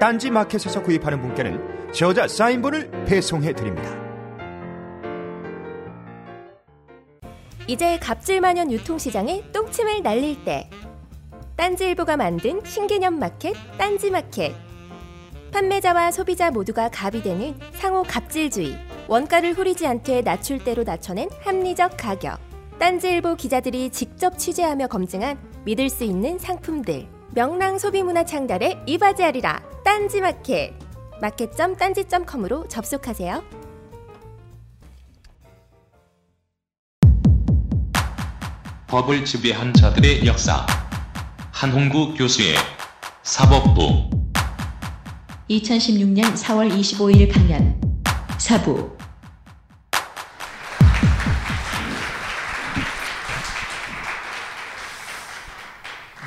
딴지 마켓에서 구입하는 분께는 저자 사인본을 배송해 드립니다. 이제 갑질만연 유통시장에 똥침을 날릴 때. 딴지일보가 만든 신개념 마켓 딴지 마켓. 판매자와 소비자 모두가 갑이 되는 상호 갑질주의. 원가를 후리지 않되 낮출 대로 낮춰낸 합리적 가격. 딴지일보 기자들이 직접 취재하며 검증한 믿을 수 있는 상품들 명랑 소비문화 창달에 이바지하리라 딴지마켓 마켓.딴지.com으로 접속하세요. 법을 지배한 자들의 역사. 한홍구 교수의 사법부 2016년 4월 25일 강연 사부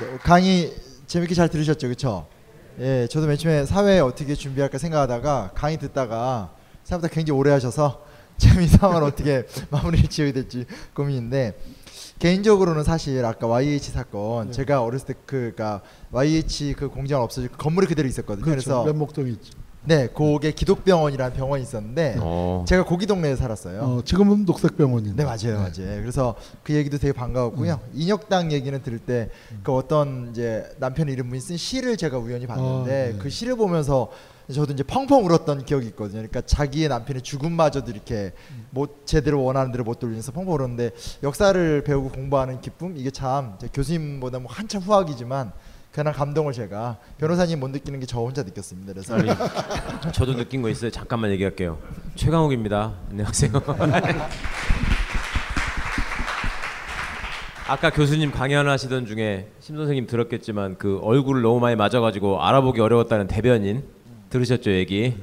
네, 강의 재밌게 잘 들으셨죠, 그렇죠? 예, 저도 맨 처음에 사회 어떻게 준비할까 생각하다가 강의 듣다가 생각보다 굉장히 오래 하셔서 재미 상황을 어떻게 마무리를 지어야 될지 고민인데 개인적으로는 사실 아까 YH 사건 네. 제가 어렸을 때그 그러니까 YH 그 공장 없어지고 건물이 그대로 있었거든요. 그 그렇죠. 래서 면목동에 있죠. 네, 그게 기독병원이라는 병원이 있었는데 제가 고기 동네에 살았어요. 어, 지금은 녹색병원인데. 네 맞아요, 맞아요. 그래서 그 얘기도 되게 반가웠고요. 음. 인혁당 얘기는 들을 때그 어떤 이제 남편 이름분이 쓴 시를 제가 우연히 봤는데 아, 네. 그 시를 보면서 저도 이제 펑펑 울었던 기억이 있거든요. 그러니까 자기의 남편의 죽음마저도 이렇게 못 제대로 원하는 대로 못 돌리면서 펑펑 울었는데 역사를 배우고 공부하는 기쁨 이게 참 교수님보다 뭐 한참 후학이지만 그날 감동을 제가 변호사님 못 느끼는 게 저 혼자 느꼈습니다. 그래서 아니, 저도 느낀 거 있어요. 잠깐만 얘기할게요. 최강욱입니다. 안녕하세요. 아까 교수님 강연하시던 중에 심 선생님 들었겠지만 그 얼굴을 너무 많이 맞아가지고 알아보기 어려웠다는 대변인 들으셨죠 얘기?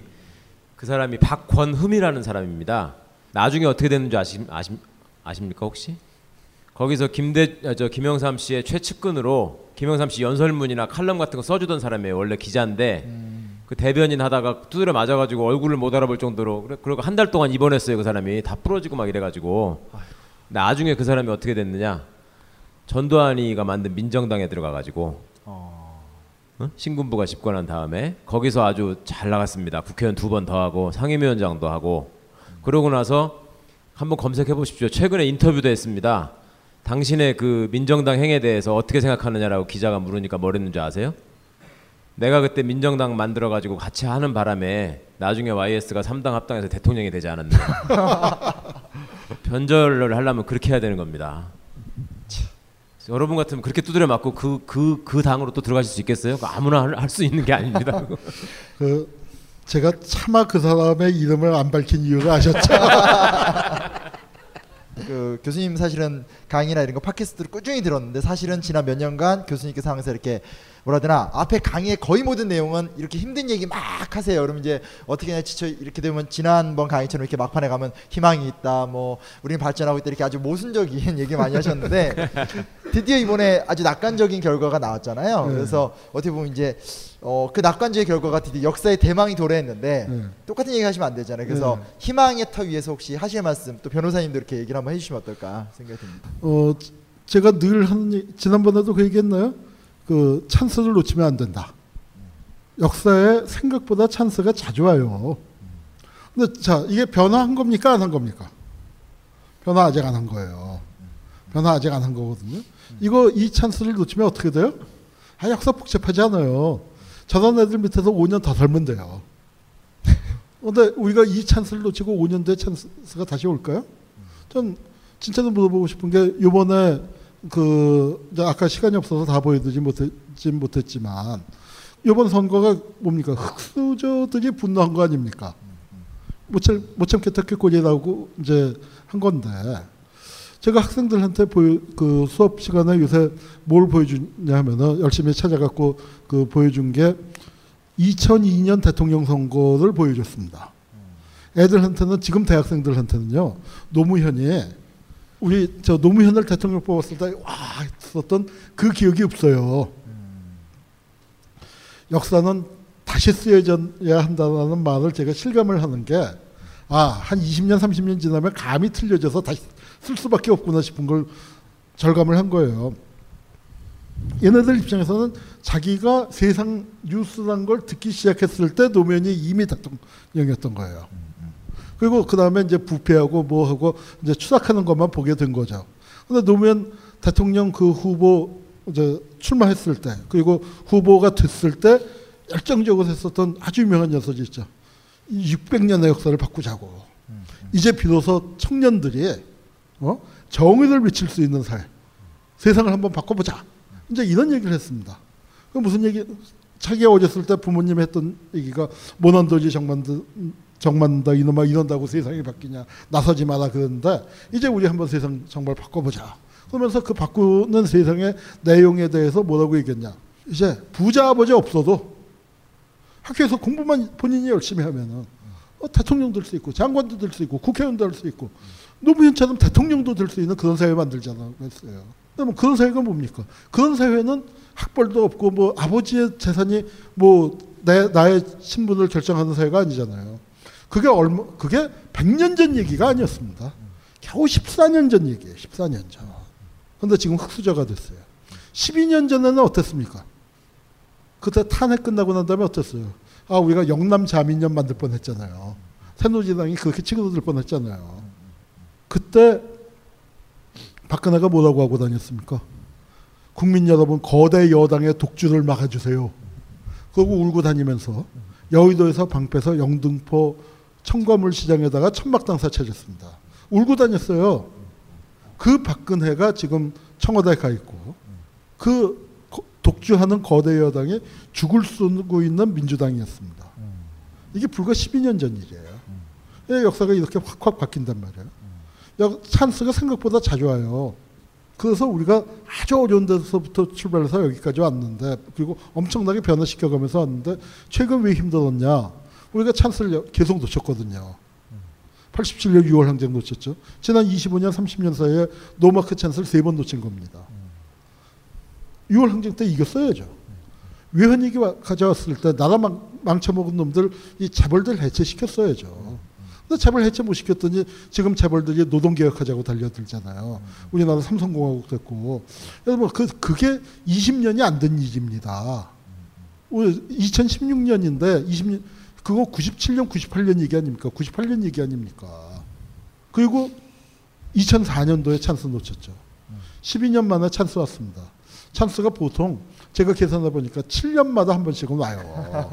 그 사람이 박권흠이라는 사람입니다. 나중에 어떻게 됐는지 아십, 아십, 아십니까 혹시? 거기서 김대 아, 저 김영삼 씨의 최측근으로 김영삼 씨 연설문이나 칼럼 같은 거 써주던 사람이에요. 원래 기자인데 그 대변인 하다가 두드려 맞아가지고 얼굴을 못 알아볼 정도로 그래- 그러고 한 달 동안 입원했어요. 그 사람이 다 부러지고 막 이래가지고 나중에 그 사람이 어떻게 됐느냐? 전두환이가 만든 민정당에 들어가가지고 어? 신군부가 집권한 다음에 거기서 아주 잘 나갔습니다. 국회의원 두 번 더 하고 상임위원장도 하고 그러고 나서 한번 검색해 보십시오. 최근에 인터뷰도 했습니다. 당신의 그 민정당 행에 대해서 어떻게 생각하느냐라고 기자가 물으니까 뭐랬는지 아세요? 내가 그때 민정당 만들어 가지고 같이 하는 바람에 나중에 YS가 3당 합당해서 대통령이 되지 않았냐. 변절을 하려면 그렇게 해야 되는 겁니다. 여러분 같으면 그렇게 두드려 맞고 그그 그 당으로 또 들어가실 수 있겠어요? 아무나 할 수 있는 게 아닙니다. 그 제가 차마 그 사람의 이름을 안 밝힌 이유가 아셨죠? 그 교수님 사실은 강의나 이런 거 팟캐스트를 꾸준히 들었는데 사실은 지난 몇 년간 교수님께서 항상 이렇게 뭐라 되나 앞에 강의의 거의 모든 내용은 이렇게 힘든 얘기 막 하세요. 그러면 이제 어떻게 냐 지쳐 이렇게 되면 지난번 강의처럼 이렇게 막판에 가면 희망이 있다. 뭐 우리는 발전하고 있다. 이렇게 아주 모순적인 얘기 많이 하셨는데 드디어 이번에 아주 낙관적인 결과가 나왔잖아요. 네. 그래서 어떻게 보면 이제 어, 그 낙관적인 결과가 드디어 역사의 대망이 도래했는데 네. 똑같은 얘기 하시면 안 되잖아요. 그래서 네. 희망의 터 위에서 혹시 하실 말씀 또 변호사님도 이렇게 얘기를 한번 해주시면 어떨까 생각이 듭니다. 어, 제가 늘 하는 지난번에도 그 얘기했나요? 그 찬스를 놓치면 안 된다. 역사에 생각보다 찬스가 자주 와요. 근데 자 이게 변화한 겁니까 안 한 겁니까? 변화 아직 안 한 거예요. 변화 아직 안 한 거거든요. 이거 이 찬스를 놓치면 어떻게 돼요? 아 역사 복잡하지 않아요. 저런 애들 밑에서 5년 더 살면 돼요. 근데 우리가 이 찬스를 놓치고 5년 뒤에 찬스가 다시 올까요? 전 진짜로 물어보고 싶은 게 이번에 그 아까 시간이 없어서 다 보여드리지 못했지 못했지만 이번 선거가 뭡니까 흑수저들이 분노한 거 아닙니까? 못, 참, 못 참겠다 꾀꼬리라고 이제 한 건데 제가 학생들한테 보여, 그 수업 시간에 요새 뭘 보여주냐 하면은 열심히 찾아갖고 그 보여준 게 2002년 대통령 선거를 보여줬습니다. 애들한테는 지금 대학생들한테는요 노무현이 우리 저 노무현을 대통령 뽑았을 때와 썼던 그 기억이 없어요. 역사는 다시 쓰여져야 한다는 말을 제가 실감을 하는 게 아, 한 20년, 30년 지나면 감이 틀려져서 다시 쓸 수밖에 없구나 싶은 걸 절감을 한 거예요. 얘네들 입장에서는 자기가 세상 뉴스란 걸 듣기 시작했을 때 노무현이 이미 대통령이었던 거예요. 그리고 그 다음에 이제 부패하고 뭐하고 이제 추락하는 것만 보게 된 거죠. 근데 노무현 대통령 그 후보 이제 출마했을 때 그리고 후보가 됐을 때 열정적으로 했었던 아주 유명한 연설이 있죠. 600년의 역사를 바꾸자고. 이제 비로소 청년들이 어? 정의를 미칠 수 있는 사회, 세상을 한번 바꿔보자. 이제 이런 얘기를 했습니다. 그 무슨 얘기? 자기가 어렸을 때 부모님이 했던 얘기가 모난도지 정만다, 정만다 이놈아 이런다고 세상이 바뀌냐 나서지 마라 그러는데 이제 우리 한번 세상 정말 바꿔보자. 그러면서 그 바꾸는 세상의 내용에 대해서 뭐라고 얘기했냐? 이제 부자 아버지 없어도 학교에서 공부만 본인이 열심히 하면은 어, 대통령도 될수 있고 장관도 될 수 있고 국회의원도 될수 있고 노무현처럼 대통령도 될 수 있는 그런 사회 만들잖아 그랬어요. 그럼 그런 사회가 뭡니까? 그런 사회는 학벌도 없고 뭐 아버지의 재산이 뭐 내, 나의 신분을 결정하는 사회가 아니잖아요. 그게 얼마 그게 100년 전 얘기가 아니었습니다. 겨우 14년 전 얘기예요. 14년 전. 근데 지금 흑수저가 됐어요. 12년 전에는 어땠습니까? 그때 탄핵 끝나고 난 다음에 어땠어요? 아, 우리가 영남 자민련 만들 뻔 했잖아요. 새누리당이 그렇게 치고들 뻔 했잖아요. 그때 박근혜가 뭐라고 하고 다녔습니까? 국민 여러분, 거대 여당의 독주를 막아주세요. 그러고 울고 다니면서 여의도에서 방패서 영등포 청과물 시장에다가 천막당사 쳐졌습니다. 울고 다녔어요. 그 박근혜가 지금 청와대에 가 있고 그 독주하는 거대 여당이 죽을 쏘고 있는 민주당이었습니다. 이게 불과 12년 전 일이에요. 예, 역사가 이렇게 확확 바뀐단 말이에요. 찬스가 생각보다 자주 와요. 그래서 우리가 아주 어려운 데서부터 출발해서 여기까지 왔는데 그리고 엄청나게 변화시켜가면서 왔는데 최근 왜 힘들었냐? 우리가 찬스를 계속 놓쳤거든요. 87년 6월 항쟁 놓쳤죠. 지난 25년, 30년 사이에 노마크 찬스를 세 번 놓친 겁니다. 6월 항쟁 때 이겼어야죠. 외환위기 가져왔을 때 나라 망, 망쳐먹은 놈들 이 재벌들 해체시켰어야죠. 근데 재벌 해체 못 시켰더니 지금 재벌들이 노동개혁하자고 달려들잖아요. 우리나라 삼성공화국 됐고. 그래서 뭐 그, 그게 20년이 안 된 일입니다. 2016년인데 20년, 그거 97년, 98년 얘기 아닙니까? 98년 얘기 아닙니까? 그리고 2004년도에 찬스 놓쳤죠. 12년 만에 찬스 왔습니다. 찬스가 보통 제가 계산해 보니까 7년마다 한 번씩은 와요.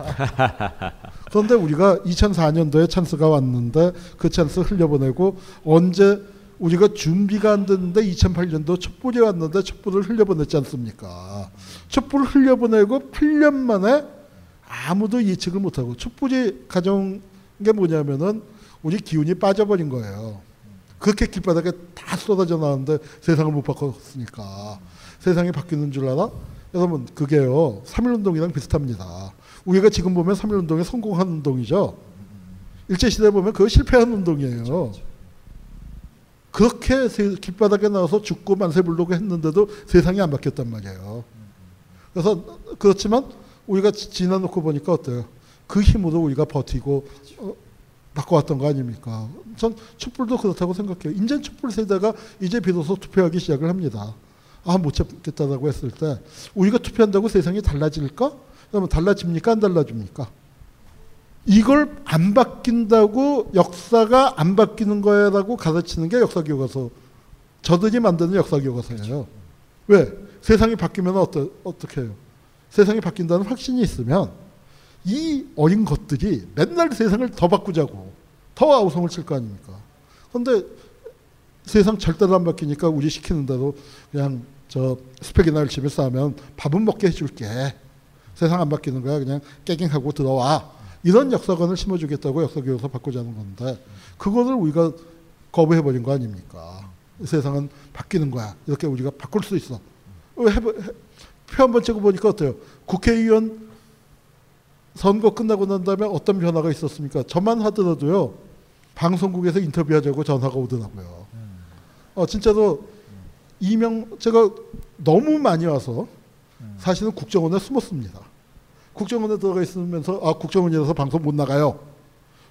그런데 우리가 2004년도에 찬스가 왔는데 그 찬스 흘려보내고 언제 우리가 준비가 안 됐는데 2008년도 촛불이 왔는데 촛불을 흘려보냈지 않습니까? 촛불을 흘려보내고 8년 만에 아무도 예측을 못하고 촛불이 가져온 게 뭐냐면은 우리 기운이 빠져버린 거예요. 그렇게 길바닥에 다 쏟아져 나왔는데 세상을 못 바꿨으니까. 세상이 바뀌는 줄 알아? 여러분 그게요 3.1운동이랑 비슷합니다. 우리가 지금 보면 3.1운동이 성공한 운동이죠. 일제시대에 보면 그거 실패한 운동이에요. 그렇게 길바닥에 나와서 죽고 만세불르고 했는데도 세상이 안 바뀌었단 말이에요. 그래서 그렇지만 우리가 지나놓고 보니까 어때요? 그 힘으로 우리가 버티고 어, 바꿔왔던 거 아닙니까? 전 촛불도 그렇다고 생각해요. 인제 촛불 세대가 이제 비로소 투표하기 시작을 합니다. 아, 못 잡겠다라고 했을 때 우리가 투표한다고 세상이 달라질까? 그러면 달라집니까? 안 달라집니까? 이걸 안 바뀐다고 역사가 안 바뀌는 거야라고 가르치는 게 역사 교과서. 저들이 만드는 역사 교과서예요. 왜? 세상이 바뀌면 어떠, 어떻게 해요? 세상이 바뀐다는 확신이 있으면 이 어린 것들이 맨날 세상을 더 바꾸자고 더 아우성을 칠 거 아닙니까? 근데 세상 절대로 안 바뀌니까 우리 시키는 대로 그냥 저 스펙이나 열심히 쌓으면 밥은 먹게 해줄게. 세상 안 바뀌는 거야. 그냥 깨갱하고 들어와. 이런 역사관을 심어주겠다고 역사교육서 바꾸자는 건데 그거를 우리가 거부해버린 거 아닙니까? 세상은 바뀌는 거야. 이렇게 우리가 바꿀 수 있어. 표 한 번 찍어보니까 어때요? 국회의원 선거 끝나고 난 다음에 어떤 변화가 있었습니까? 저만 하더라도요. 방송국에서 인터뷰하자고 전화가 오더라고요. 어, 진짜로 이명 제가 너무 많이 와서 사실은 국정원에 숨었습니다. 국정원에 들어가 있으면서 아 국정원이라서 방송 못 나가요.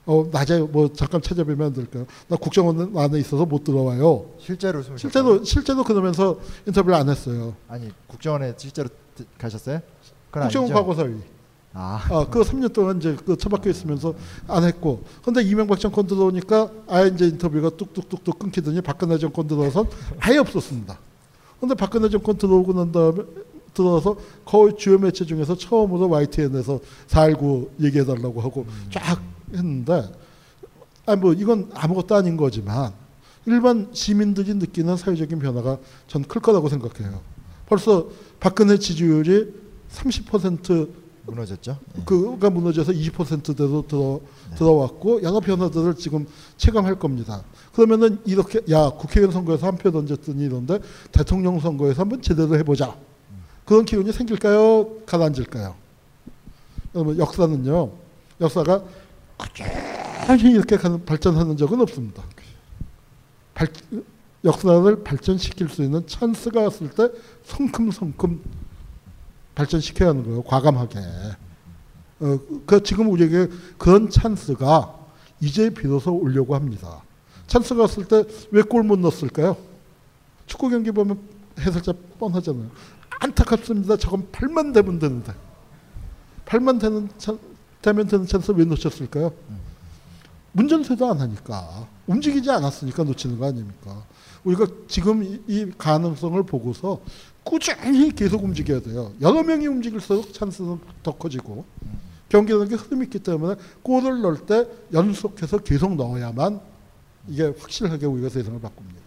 어 낮에 뭐 잠깐 찾아뵈면 안 될까요? 나 국정원 안에 있어서 못 들어와요. 실제로 숨으셨어요? 실제로 실제로 그러면서 인터뷰를 안 했어요. 아니 국정원에 실제로 드- 가셨어요? 국정원? 과거사위. 아, 아, 그 3년 동안 이제 그 처박혀 있으면서 안 했고. 근데 이명박 정권 들어오니까 아예 이제 인터뷰가 뚝뚝뚝뚝 끊기더니 박근혜 정권 들어와서 아예 없었습니다. 근데 박근혜 정권 들어오고 난 다음에 들어와서 거의 주요 매체 중에서 처음으로 YTN에서 4.19 얘기해달라고 하고 쫙 했는데, 아, 뭐 이건 아무것도 아닌 거지만 일반 시민들이 느끼는 사회적인 변화가 전 클 거라고 생각해요. 벌써 박근혜 지지율이 30% 무너졌죠? 그가 무너져서 20%대로 들어 들어왔고 여러 변화들을 지금 체감할 겁니다. 그러면은 이렇게 야 국회의원 선거에서 한 표 던졌더니 이런데 대통령 선거에서 한번 제대로 해보자. 그런 기운이 생길까요? 가라앉을까요? 그러면 역사는요. 역사가 꾸준히 이렇게 발전하는 적은 없습니다. 발, 역사를 발전시킬 수 있는 찬스가 왔을 때 성큼성큼 발전시켜야 하는 거예요. 과감하게. 어, 그 지금 우리에게 그런 찬스가 이제 비로소 오려고 합니다. 찬스가 왔을 때 왜 골 못 넣었을까요? 축구 경기 보면 해설자 뻔하잖아요. 안타깝습니다. 저건 팔만 되면 되는데. 팔만 되는 찬, 되면 되는 찬스 왜 놓쳤을까요? 문전세도 안 하니까 움직이지 않았으니까 놓치는 거 아닙니까? 우리가 지금 이, 이 가능성을 보고서 꾸준히 계속 움직여야 돼요. 여러 명이 움직일수록 찬스는 더 커지고 경기라는 게 흐름이 있기 때문에 골을 넣을 때 연속해서 계속 넣어야만 이게 확실하게 우리가 세상을 바꿉니다.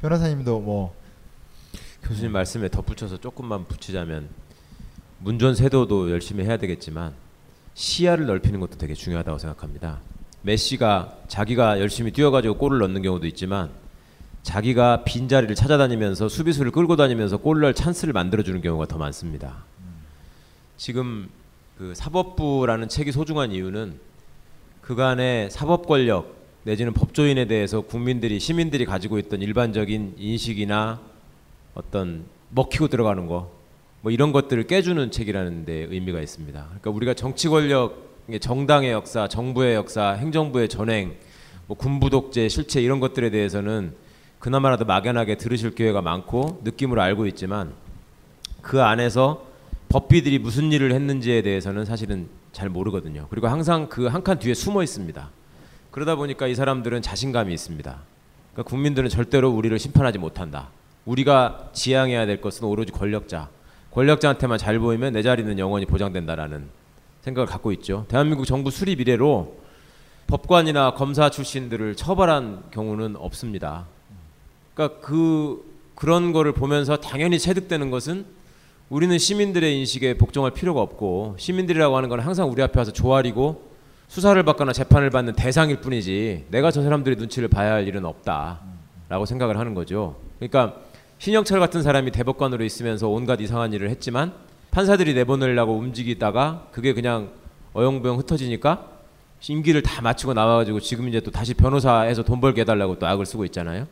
변호사님도 뭐 교수님 말씀에 덧붙여서 조금만 붙이자면 문전 세도도 열심히 해야 되겠지만 시야를 넓히는 것도 되게 중요하다고 생각합니다. 메시가 자기가 열심히 뛰어가지고 골을 넣는 경우도 있지만 자기가 빈 자리를 찾아다니면서 수비수를 끌고 다니면서 넣을 찬스를 만들어주는 경우가 더 많습니다. 지금 그 사법부라는 책이 소중한 이유는 그간의 사법 권력 내지는 법조인에 대해서 국민들이 시민들이 가지고 있던 일반적인 인식이나 어떤 먹히고 들어가는 거 뭐 이런 것들을 깨주는 책이라는 데 의미가 있습니다. 그러니까 우리가 정치 권력, 정당의 역사, 정부의 역사, 행정부의 전행, 뭐 군부 독재, 실체 이런 것들에 대해서는 그나마라도 막연하게 들으실 기회가 많고 느낌으로 알고 있지만 그 안에서 법비들이 무슨 일을 했는지에 대해서는 사실은 잘 모르거든요. 그리고 항상 그 한 칸 뒤에 숨어 있습니다. 그러다 보니까 이 사람들은 자신감이 있습니다. 그러니까 국민들은 절대로 우리를 심판하지 못한다. 우리가 지향해야 될 것은 오로지 권력자. 권력자한테만 잘 보이면 내 자리는 영원히 보장된다라는 생각을 갖고 있죠. 대한민국 정부 수립 이래로 법관이나 검사 출신들을 처벌한 경우는 없습니다. 그러니까 그 그런 거를 보면서 당연히 체득되는 것은 우리는 시민들의 인식에 복종할 필요가 없고 시민들이라고 하는 건 항상 우리 앞에 와서 조아리고 수사를 받거나 재판을 받는 대상일 뿐이지 내가 저 사람들의 눈치를 봐야 할 일은 없다라고 생각을 하는 거죠. 그러니까 신영철 같은 사람이 대법관으로 있으면서 온갖 이상한 일을 했지만 판사들이 내보내려고 움직이다가 그게 그냥 어영부영 흩어지니까 임기를 다 마치고 나와가지고 지금 이제 또 다시 변호사해서 돈 벌게 해달라고 또 악을 쓰고 있잖아요.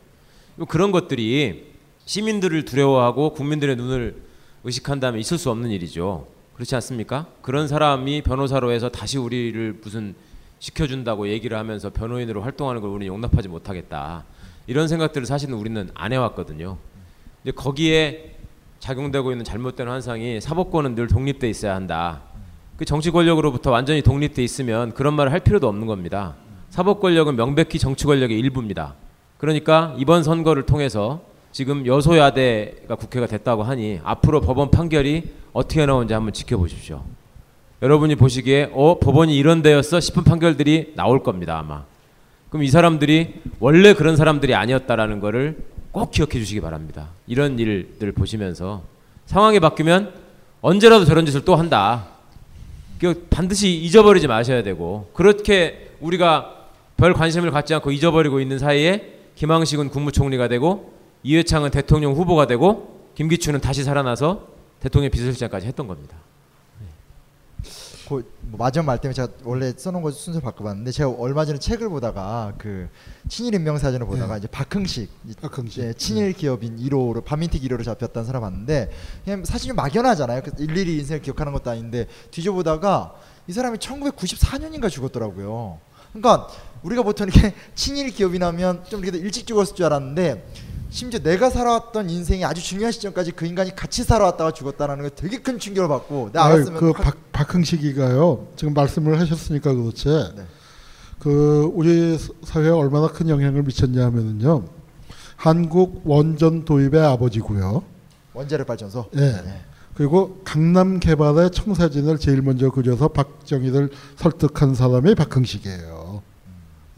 그런 것들이 시민들을 두려워하고 국민들의 눈을 의식한다면 있을 수 없는 일이죠. 그렇지 않습니까? 그런 사람이 변호사로 해서 다시 우리를 무슨 시켜준다고 얘기를 하면서 변호인으로 활동하는 걸 우리는 용납하지 못하겠다. 이런 생각들을 사실은 우리는 안 해왔거든요. 근데 거기에 작용되고 있는 잘못된 환상이 사법권은 늘 독립돼 있어야 한다. 그 정치 권력으로부터 완전히 독립돼 있으면 그런 말을 할 필요도 없는 겁니다. 사법 권력은 명백히 정치 권력의 일부입니다. 그러니까 이번 선거를 통해서 지금 여소야대가 국회가 됐다고 하니 앞으로 법원 판결이 어떻게 나오는지 한번 지켜보십시오. 여러분이 보시기에 어 법원이 이런 데였어 싶은 판결들이 나올 겁니다 아마. 그럼 이 사람들이 원래 그런 사람들이 아니었다라는 거를 꼭 기억해 주시기 바랍니다. 이런 일들 보시면서 상황이 바뀌면 언제라도 저런 짓을 또 한다. 그 반드시 잊어버리지 마셔야 되고 그렇게 우리가 별 관심을 갖지 않고 잊어버리고 있는 사이에 김황식은 국무총리가 되고 이회창은 대통령 후보가 되고 김기춘은 다시 살아나서 대통령 비서실장까지 했던 겁니다. 그 마지막 말 때문에 제가 원래 써놓은 거 순서 바꿔봤는데 제가 얼마 전에 책을 보다가 그 친일 임명 사진을 보다가 네. 이제 박흥식, 이- 박흥식. 예, 친일 기업인 1호로 반민특 1호로 잡혔다는 사람 봤는데 그냥 사실 좀 막연하잖아요. 그래서 일일이 인생을 기억하는 것도 아닌데 뒤져보다가 이 사람이 1994년인가 죽었더라고요. 그러니까 우리가 보통 이렇게 친일 기업이라면 좀 이렇게 일찍 죽었을 줄 알았는데 심지어 내가 살아왔던 인생이 아주 중요한 시점까지 그 인간이 같이 살아왔다가 죽었다는 거 되게 큰 충격을 받고 아이, 알았으면 그 확- 박, 박흥식이가요. 지금 말씀을 하셨으니까 그렇지. 네. 그 우리 사회에 얼마나 큰 영향을 미쳤냐 하면은요. 한국 원전 도입의 아버지고요. 원자력 발전소. 예. 그리고 강남 개발의 청사진을 제일 먼저 그려서 박정희를 설득한 사람이 박흥식이에요.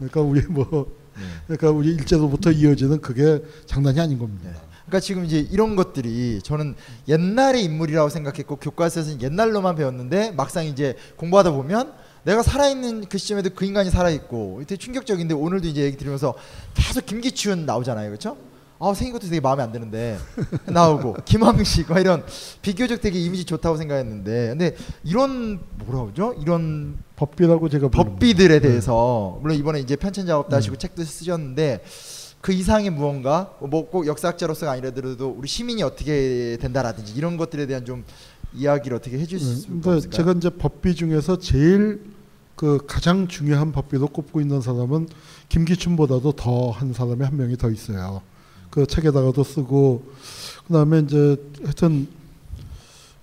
그러니까 우리 뭐 그러니까 우리 일제로부터 이어지는 그게 장난이 아닌 겁니다. 그러니까 지금 이제 이런 것들이 저는 옛날의 인물이라고 생각했고 교과서에서 옛날로만 배웠는데 막상 이제 공부하다 보면 내가 살아있는 그 시점에도 그 인간이 살아있고 되게 충격적인데 오늘도 이제 얘기 들으면서 계속 김기춘 나오잖아요 그렇죠? 아 생긴 것도 되게 마음에 안 드는데 나오고 김황식 막 이런 비교적 되게 이미지 좋다고 생각했는데 근데 이런 뭐라 그러죠? 이런 법비라고 제가 법비들에 대해서 물론 이번에 이제 편찬 작업도 하시고 책도 쓰셨는데 그 이상의 무언가 뭐 꼭 역사학자로서가 아니라도 우리 시민이 어떻게 된다라든지 이런 것들에 대한 좀 이야기를 어떻게 해주실 수 근데 있을까요? 제가 이제 법비 중에서 제일 그 가장 중요한 법비로 꼽고 있는 사람은 김기춘보다도 더 한 사람이 한 명이 더 있어요. 그 책에다가도 쓰고 그 다음에 이제 하여튼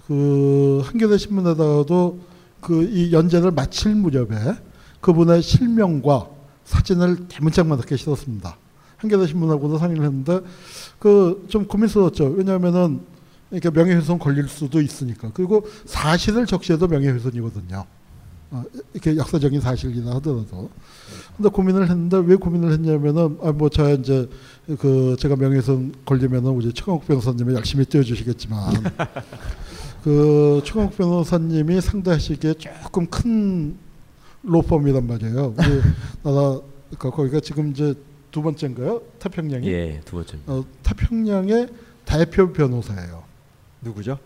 그 한겨레 신문에다가도 그 이 연재를 마칠 무렵에 그분의 실명과 사진을 대문짝만하게 실었습니다. 한겨레 신문하고도 상의를 했는데 그 좀 고민스러웠죠. 왜냐하면은 이렇게 명예훼손 걸릴 수도 있으니까. 그리고 사실을 적시해도 명예훼손이거든요. 어, 이렇게 역사적인 사실이나 하더라도. 근데 고민을 했는데 왜 고민을 했냐면은 아 뭐 저 이제 그 제가 명예훼손 걸리면은 우리 최강욱 변호사님이 열심히 떼어주시겠지만 그 최강욱 변호사님이 상대하시기에 조금 큰 로펌이란 말이에요. 우리 나라 그 거기가 지금 이제 두 번째인가요? 태평양이? 예, 두 번째입니다. 어, 태평양의 대표 변호사예요. 누구죠?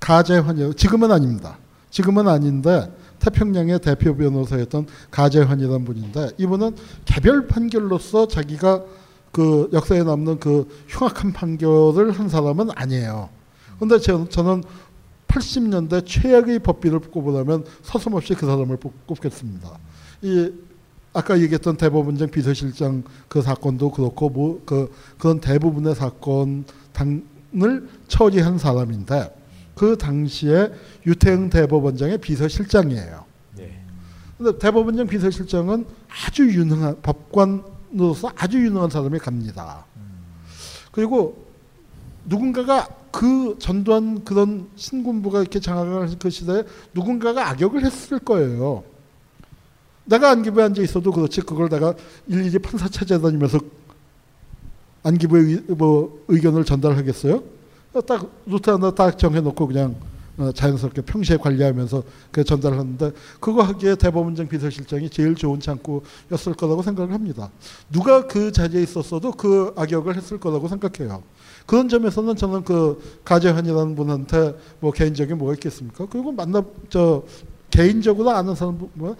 가재환이요. 지금은 아닙니다. 지금은 아닌데 태평양의 대표 변호사였던 가재환이라는 분인데 이분은 개별 판결로서 자기가 그 역사에 남는 그 흉악한 판결을 한 사람은 아니에요. 근데 저, 저는 80년대 최악의 법비를 꼽으라면 서슴없이 그 사람을 뽑- 꼽겠습니다. 이 아까 얘기했던 대법원장 비서실장 그 사건도 그렇고 뭐 그 그런 대부분의 사건 당을 처리한 사람인데 그 당시에 유태응 대법원장의 비서실장이에요. 네. 근데 대법원장 비서실장은 아주 유능한 법관 으로서 아주 유능한 사람이 갑니다. 그리고 누군가가 그 전두환 그런 신군부가 이렇게 장악을 할그 시대에 누군가가 악역을 했을 거예요. 내가 안기부에 앉아 있어도 그렇지 그걸 내가 일일이 판사 찾아다니면서 안기부의 의, 뭐 의견을 전달하겠어요? 딱 루트 하나 딱 정해놓고 그냥 어, 자연스럽게 평시에 관리하면서 그 전달하는데 그거 하기에 대법원장 비서실장이 제일 좋은 창구였을 거라고 생각을 합니다. 누가 그 자리에 있었어도 그 악역을 했을 거라고 생각해요. 그런 점에서는 저는 그 가재환이라는 분한테 뭐 개인적인 뭐가 있겠습니까? 그리고 만나 저 개인적으로 아는 사람 보면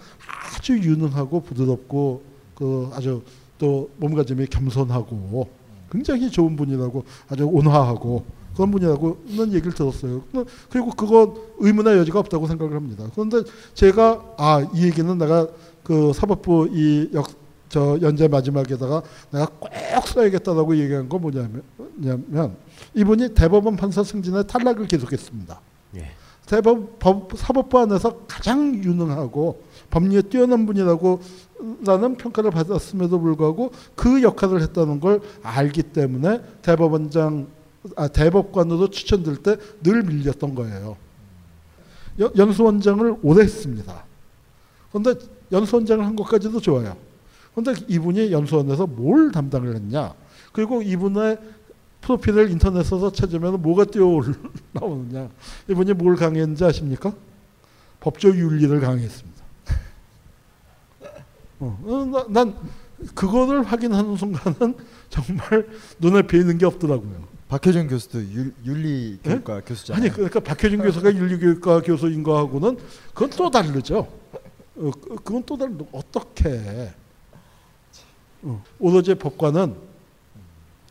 아주 유능하고 부드럽고 그 아주 또 몸가짐이 겸손하고 굉장히 좋은 분이라고 아주 온화하고 그런 분이라고는 얘기를 들었어요. 그- 그리고 그건 의문의 여지가 없다고 생각을 합니다. 그런데 제가 아 이 얘기는 내가 그 사법부 이 역 저 연재 마지막에다가 내가 꼭 써야겠다라고 얘기한 건 뭐냐면 이분이 대법원 판사 승진의 탈락을 계속했습니다. 예. 대법 법, 사법부 안에서 가장 유능하고 법리에 뛰어난 분이라고 라는 평가를 받았음에도 불구하고 그 역할을 했다는 걸 알기 때문에 대법원장 아, 대법관으로 추천될 때 늘 밀렸던 거예요. 여- 연수원장을 오래 했습니다. 그런데 연수원장을 한 것까지도 좋아요. 그런데 이분이 연수원에서 뭘 담당을 했냐? 그리고 이분의 프로필을 인터넷에서 찾으면 뭐가 뛰어나오느냐? 이분이 뭘 강의했는지 아십니까? 법조 윤리를 강의했습니다. 어, 어, 나- 난 그거를 확인하는 순간은 정말 눈에 뵈는 게 없더라고요. 박효준 교수도 윤, 윤리 교육과 교수잖아요. 아니 그러니까 박효준 교수가 윤리 교육과 교수인 거하고는 그건 또 다르죠. 어, 그- 그건 또 다른 어떻게 어, 오로지 법관은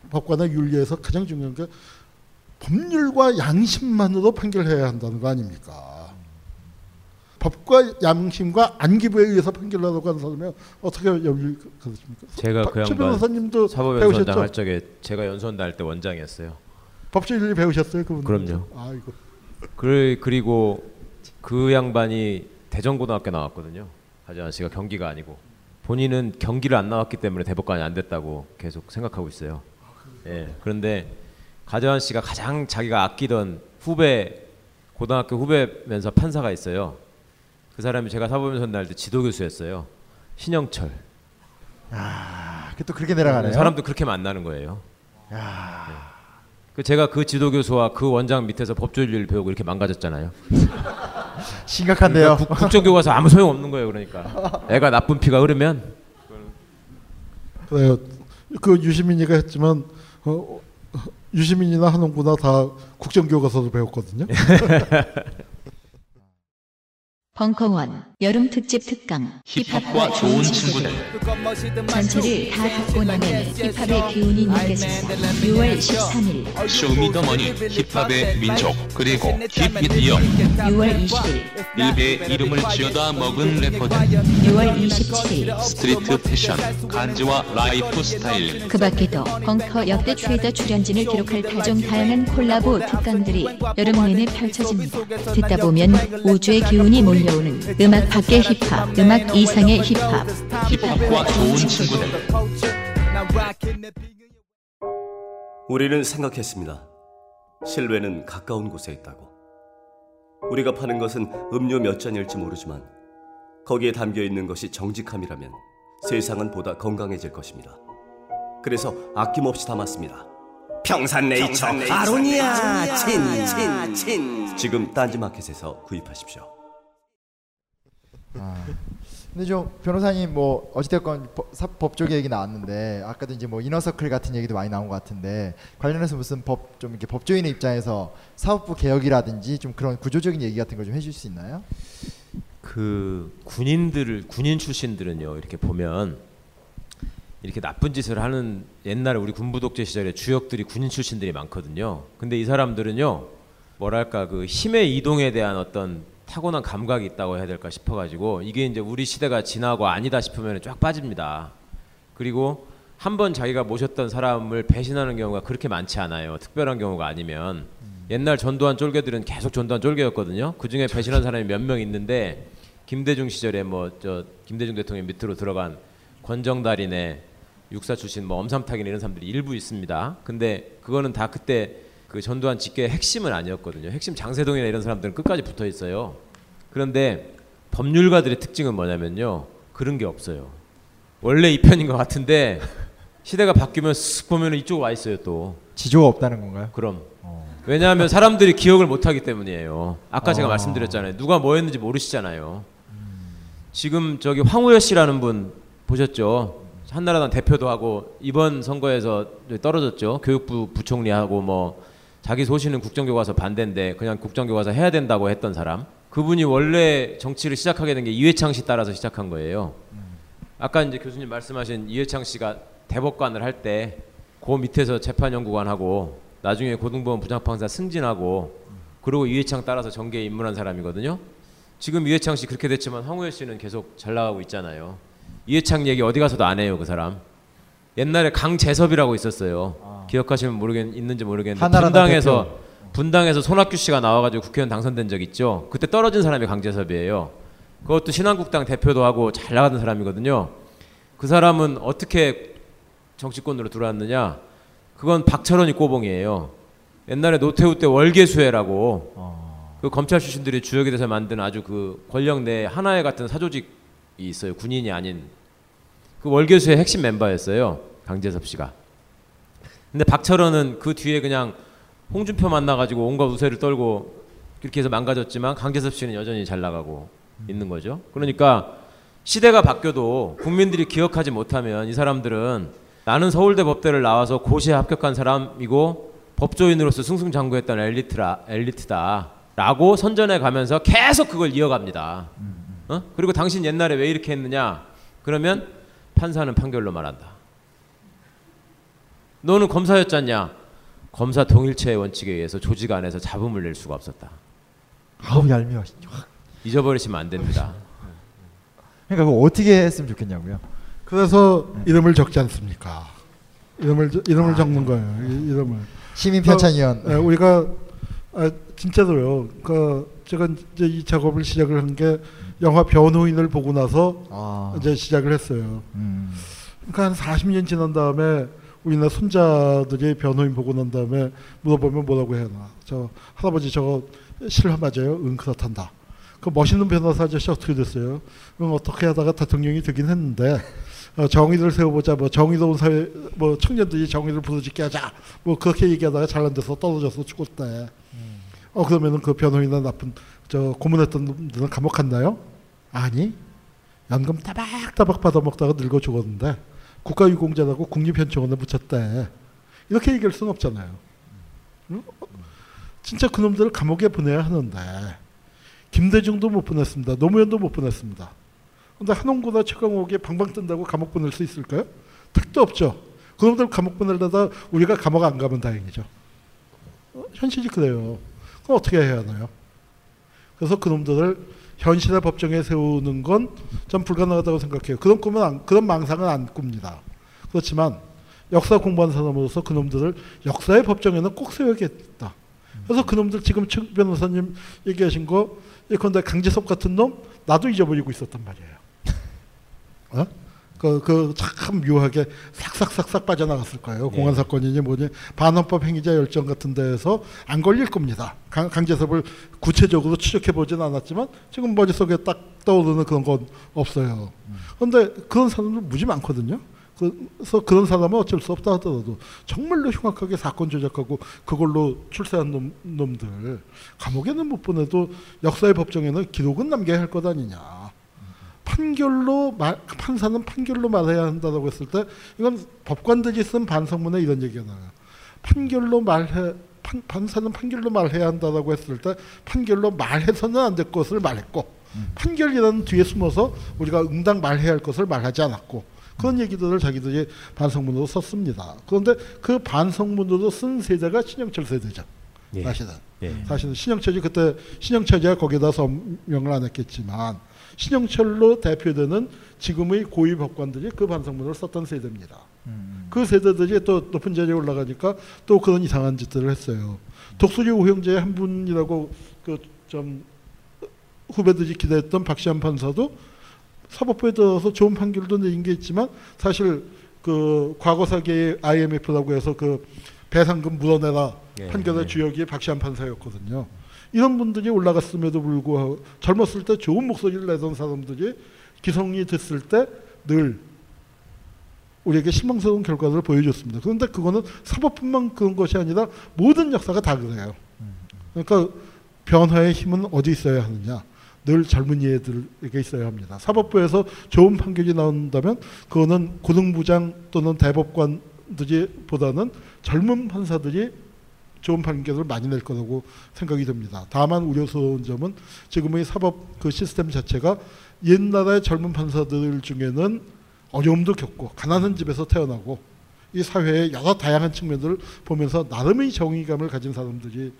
법관의 윤리에서 가장 중요한 게 법률과 양심만으로 판결해야 한다는 거 아닙니까? 법과 양심과 안기부에 의해서 판결하라고 하는 사람이 어떻게 윤리 그렇습니까? 제가 그최 양반 변호사님도 사법연수원장? 할 적에 제가 연수원장 할때 원장이었어요. 법조윤리 배우셨어요, 그분? 그럼요. 아이고. 그 그리고 그 양반이 대전고등학교 나왔거든요. 하지만 씨가 경기가 아니고 본인은 경기를 안 나왔기 때문에 대법관이 안 됐다고 계속 생각하고 있어요. 예. 그런데 가재환 씨가 가장 자기가 아끼던 후배 고등학교 후배면서 판사가 있어요. 그 사람이 제가 사법연수원 날때 지도 교수였어요. 신영철. 아, 그게 또 그렇게 내려가네요. 사람도 그렇게 만나는 거예요. 야. 그 제가 그 지도 교수와 그 원장 밑에서 법조윤리를 배우고 이렇게 망가졌잖아요. 심각한데요. 그러니까 국, 국정교 가서 아무 소용 없는 거예요. 그러니까 애가 나쁜 피가 흐르면 그래요. 그 유시민이가 했지만 어, 유시민이나 한홍구나 다 국정교과서도 배웠거든요. 벙커원 여름 특집 특강 힙합과 좋은 친구들. 전체를 다 듣고 나면 힙합의 기운이 느껴진다. 6월 13일, 쇼미더머니 힙합의 민족 그리고 힙미디어 6월 20일, 일베의 이름을 지어다 먹은 래퍼들. 6월 27일. street 패션 간지와 라이프 스타일. 그 밖에도 벙커 역대 최다 출연진을 기록할 다종 다양한 콜라보 특강들이 여름 내내 펼쳐집니다. 듣다 보면 우주의 기운이 몰려 오는 음악 밖의 힙합, 음악 이상의 힙합. 힙합과 좋은 친구들 우리는 생각했습니다. 실외는 가까운 곳에 있다고. 우리가 파는 것은 음료 몇 잔일지 모르지만 거기에 담겨 있는 것이 정직함이라면 세상은 보다 건강해질 것입니다. 그래서 아낌없이 담았습니다. 평산네이처 아로니아 친친친 지금 딴지마켓에서 구입하십시오. 아. 근데 좀 변호사님 뭐 어찌됐건 법, 사- 법조 얘기 나왔는데 아까도 이제 뭐 이너서클 같은 얘기도 많이 나온 것 같은데 관련해서 무슨 법 좀 이렇게 법조인의 입장에서 사법부 개혁이라든지 좀 그런 구조적인 얘기 같은 거좀 해줄 수 있나요? 그 군인들을 군인 출신들은요 이렇게 보면 이렇게 나쁜 짓을 하는 옛날에 우리 군부 독재 시절에 주역들이 군인 출신들이 많거든요. 근데 이 사람들은요 뭐랄까 그 힘의 이동에 대한 어떤 타고난 감각이 있다고 해야 될까 싶어가지고 이게 이제 우리 시대가 지나고 아니다 싶으면 쫙 빠집니다. 그리고 한 번 자기가 모셨던 사람을 배신하는 경우가 그렇게 많지 않아요. 특별한 경우가 아니면 옛날 전두환 쫄개들은 계속 전두환 쫄개였거든요. 그 중에 배신한 사람이 몇 명 있는데 김대중 시절에 뭐 저 김대중 대통령 밑으로 들어간 권정달이네 육사 출신 뭐 엄삼탁이네 이런 사람들이 일부 있습니다. 근데 그거는 다 그때 그 전두환 직계의 핵심은 아니었거든요. 핵심 장세동이나 이런 사람들은 끝까지 붙어 있어요. 그런데 법률가들의 특징은 뭐냐면요. 그런 게 없어요. 원래 이 편인 것 같은데 시대가 바뀌면 쓱 보면 이쪽 와 있어요 또. 지조가 없다는 건가요? 그럼. 왜냐하면 사람들이 기억을 못하기 때문이에요. 아까 제가 어. 말씀드렸잖아요. 누가 뭐 했는지 모르시잖아요. 지금 저기 황우여 씨라는 분 보셨죠? 한나라당 대표도 하고 이번 선거에서 떨어졌죠. 교육부 부총리하고 뭐 자기 소신은 국정교과서 반대인데 그냥 국정교과서 해야 된다고 했던 사람. 그분이 원래 정치를 시작하게 된 게 이회창 씨 따라서 시작한 거예요. 아까 이제 교수님 말씀하신 이회창 씨가 대법관을 할 때 그 밑에서 재판연구관하고 나중에 고등법원 부장판사 승진하고 그리고 이회창 따라서 정계에 입문한 사람이거든요. 지금 이회창 씨 그렇게 됐지만 황우여 씨는 계속 잘 나가고 있잖아요. 이회창 얘기 어디 가서도 안 해요 그 사람. 옛날에 강재섭이라고 있었어요. 기억하시면 모르겠 있는지 모르겠는데 분당에서 대표. 분당에서 손학규 씨가 나와가지고 국회의원 당선된 적 있죠. 그때 떨어진 사람이 강재섭이에요. 그것도 신한국당 대표도 하고 잘 나가던 사람이거든요. 그 사람은 어떻게 정치권으로 들어왔느냐? 그건 박철원이 꼬봉이에요. 옛날에 노태우 때 월계수혜라고 그 검찰 출신들이 주역이 돼서 만든 아주 그 권력 내 하나의 같은 사조직이 있어요. 군인이 아닌 그 월계수의 핵심 멤버였어요. 강재섭 씨가. 근데 박철원은 그 뒤에 그냥 홍준표 만나가지고 온갖 우세를 떨고 그렇게 해서 망가졌지만 강재섭 씨는 여전히 잘 나가고 있는 거죠. 그러니까 시대가 바뀌어도 국민들이 기억하지 못하면 이 사람들은 나는 서울대 법대를 나와서 고시에 합격한 사람이고 법조인으로서 승승장구했던 엘리트라 엘리트다라고 선전해 가면서 계속 그걸 이어갑니다. 어? 그리고 당신 옛날에 왜 이렇게 했느냐? 그러면 판사는 판결로 말한다. 너는 검사였잖냐? 검사 동일체의 원칙에 의해서 조직 안에서 잡음을 낼 수가 없었다. 아우 얄미워. 잊어버리시면 안 됩니다. 그러니까 그거 어떻게 했으면 좋겠냐고요. 그래서 이름을 적지 않습니까? 이름을 적- 이름을 적는 거예요. 이, 이름을 시민 편찬위원. 어, 예, 우리가 아, 진짜로요. 그 제가 이제 이 작업을 시작을 한 게 영화 변호인을 보고 나서 아. 이제 시작을 했어요. 음. 그러니까 한 40년 지난 다음에 우리나라 손자들이 변호인 보고 난 다음에 물어보면 뭐라고 해야 하나. 저 할아버지 저거 실화 맞아요? 응 그렇단다. 그 멋있는 변호사 아저씨 어떻게 됐어요? 응 어떻게 하다가 대통령이 되긴 했는데 어, 정의를 세워보자 뭐 정의로운 사회 뭐 청년들이 정의를 부르짖게 하자 뭐 그렇게 얘기하다가 잘안 돼서 떨어져서 죽었대. 어 그러면은 그 변호인은 나쁜 저 고문했던 놈들은 감옥 갔나요? 아니 연금 따박따박 받아먹다가 늙어 죽었는데 국가유공자라고 국립현충원에 붙였대. 이렇게 얘기할 수는 없잖아요. 응? 진짜 그놈들을 감옥에 보내야 하는데 김대중도 못 보냈습니다. 노무현도 못 보냈습니다. 근데 한홍구나 최강욱이 방방 뜬다고 감옥 보낼 수 있을까요? 택도 없죠. 그놈들 감옥 보내려다 우리가 감옥 안 가면 다행이죠. 어, 현실이 그래요. 그럼 어떻게 해야 하나요? 그래서 그놈들을 현실의 법정에 세우는 건 전 불가능하다고 생각해요. 그런 꿈은 안, 그런 망상은 안 꿉니다. 그렇지만 역사 공부하는 사람으로서 그놈들을 역사의 법정에는 꼭 세워야겠다. 그래서 그놈들 지금 최 변호사님 얘기하신 거 예컨대 강재섭 같은 놈 나도 잊어버리고 있었단 말이에요. 어? 그, 그, 참 묘하게 싹싹싹싹 빠져나갔을 거예요. 공안 사건이니 뭐니 반헌법 행위자 열정 같은 데에서 안 걸릴 겁니다. 강, 강재섭을 구체적으로 추적해 보진 않았지만 지금 머릿속에 딱 떠오르는 그런 건 없어요. 그런데 그런 사람들 무지 많거든요. 그래서 그런 사람은 어쩔 수 없다 하더라도 정말로 흉악하게 사건 조작하고 그걸로 출세한 놈, 놈들 감옥에는 못 보내도 역사의 법정에는 기록은 남겨야 할 것 아니냐. 판결로 말, 판사는 판결로 말해야 한다고 했을 때 이건 법관들이 쓴 반성문에 이런 얘기가 나와요. 판결로 말해 판, 판사는 판결로 말해야 한다고 했을 때 판결로 말해서는 안 될 것을 말했고 판결이라는 뒤에 숨어서 우리가 응당 말해야 할 것을 말하지 않았고 그런 얘기들을 자기들이 반성문으로 썼습니다. 그런데 그 반성문으로 쓴 세대가 신영철 세대죠. 예. 사실은. 예. 사실은 신영철이 그때 신영철이야 거기다 서명을 안 했겠지만 신영철로 대표되는 지금의 고위 법관들이 그 반성문을 썼던 세대입니다. 그 세대들이 또 높은 자리에 올라가니까 또 그런 이상한 짓들을 했어요. 독수리 오형제의 한 분이라고 그 좀 후배들이 기대했던 박시환 판사도 사법부에 들어서 좋은 판결도 내린 게 있지만 사실 그 과거사계의 IMF라고 해서 그 배상금 물어내라 예, 판결의 예. 주역이 박시환 판사였거든요. 이런 분들이 올라갔음에도 불구하고 젊었을 때 좋은 목소리를 내던 사람들이 기성이 됐을 때 늘 우리에게 실망스러운 결과를 보여줬습니다. 그런데 그거는 사법뿐만 그런 것이 아니라 모든 역사가 다 그래요. 그러니까 변화의 힘은 어디 있어야 하느냐? 늘 젊은 이들에게 있어야 합니다. 사법부에서 좋은 판결이 나온다면 그거는 고등부장 또는 대법관들이 보다는 젊은 판사들이 좋은 판결을 많이 낼 거라고 생각이 듭니다. 다만 우려스러운 점은 지금의 사법 그 시스템 자체가 옛날의 젊은 판사들 중에는 어려움도 겪고 가난한 집에서 태어나고 이 사회의 여러 다양한 측면들을 보면서 나름의 정의감을 가진 사람들이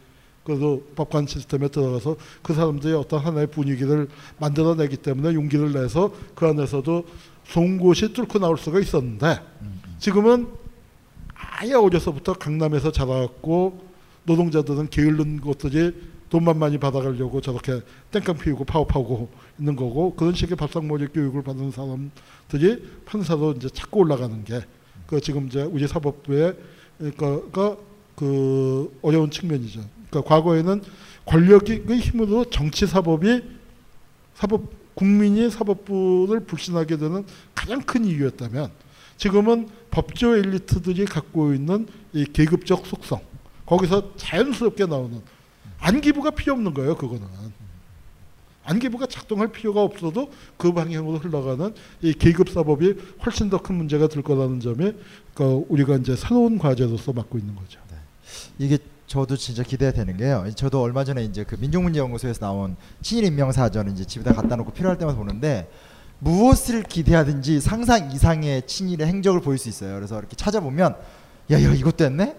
그래도 법관 시스템에 들어가서 그 사람들이 어떤 하나의 분위기를 만들어내기 때문에 용기를 내서 그 안에서도 송곳이 뚫고 나올 수가 있었는데 지금은 아예 어려서부터 강남에서 자라왔고 노동자들은 게으른 것들이 돈만 많이 받아가려고 저렇게 땡깡 피우고 파업하고 있는 거고 그런 식의 밥상머리 교육을 받은 사람들이 판사로 이제 자꾸 올라가는 게 그 지금 이제 우리 사법부의 그러니까 그 어려운 측면이죠. 그러니까 과거에는 권력의 힘으로 정치 사법이 사법 국민이 사법부를 불신하게 되는 가장 큰 이유였다면 지금은 법조 엘리트들이 갖고 있는 이 계급적 속성 거기서 자연스럽게 나오는 안기부가 필요 없는 거예요. 그거는 안기부가 작동할 필요가 없어도 그 방향으로 흘러가는 이 계급 사법이 훨씬 더 큰 문제가 될 거라는 점이 그 우리가 이제 새로운 과제로서 맡고 있는 거죠. 이게 저도 진짜 기대가 되는 게요. 저도 얼마 전에 이제 그 민족문제연구소에서 나온 친일 인명사전을 이제 집에다 갖다 놓고 필요할 때마다 보는데 무엇을 기대하든지 상상 이상의 친일의 행적을 보일 수 있어요. 그래서 이렇게 찾아보면 야 야 이것도 했네?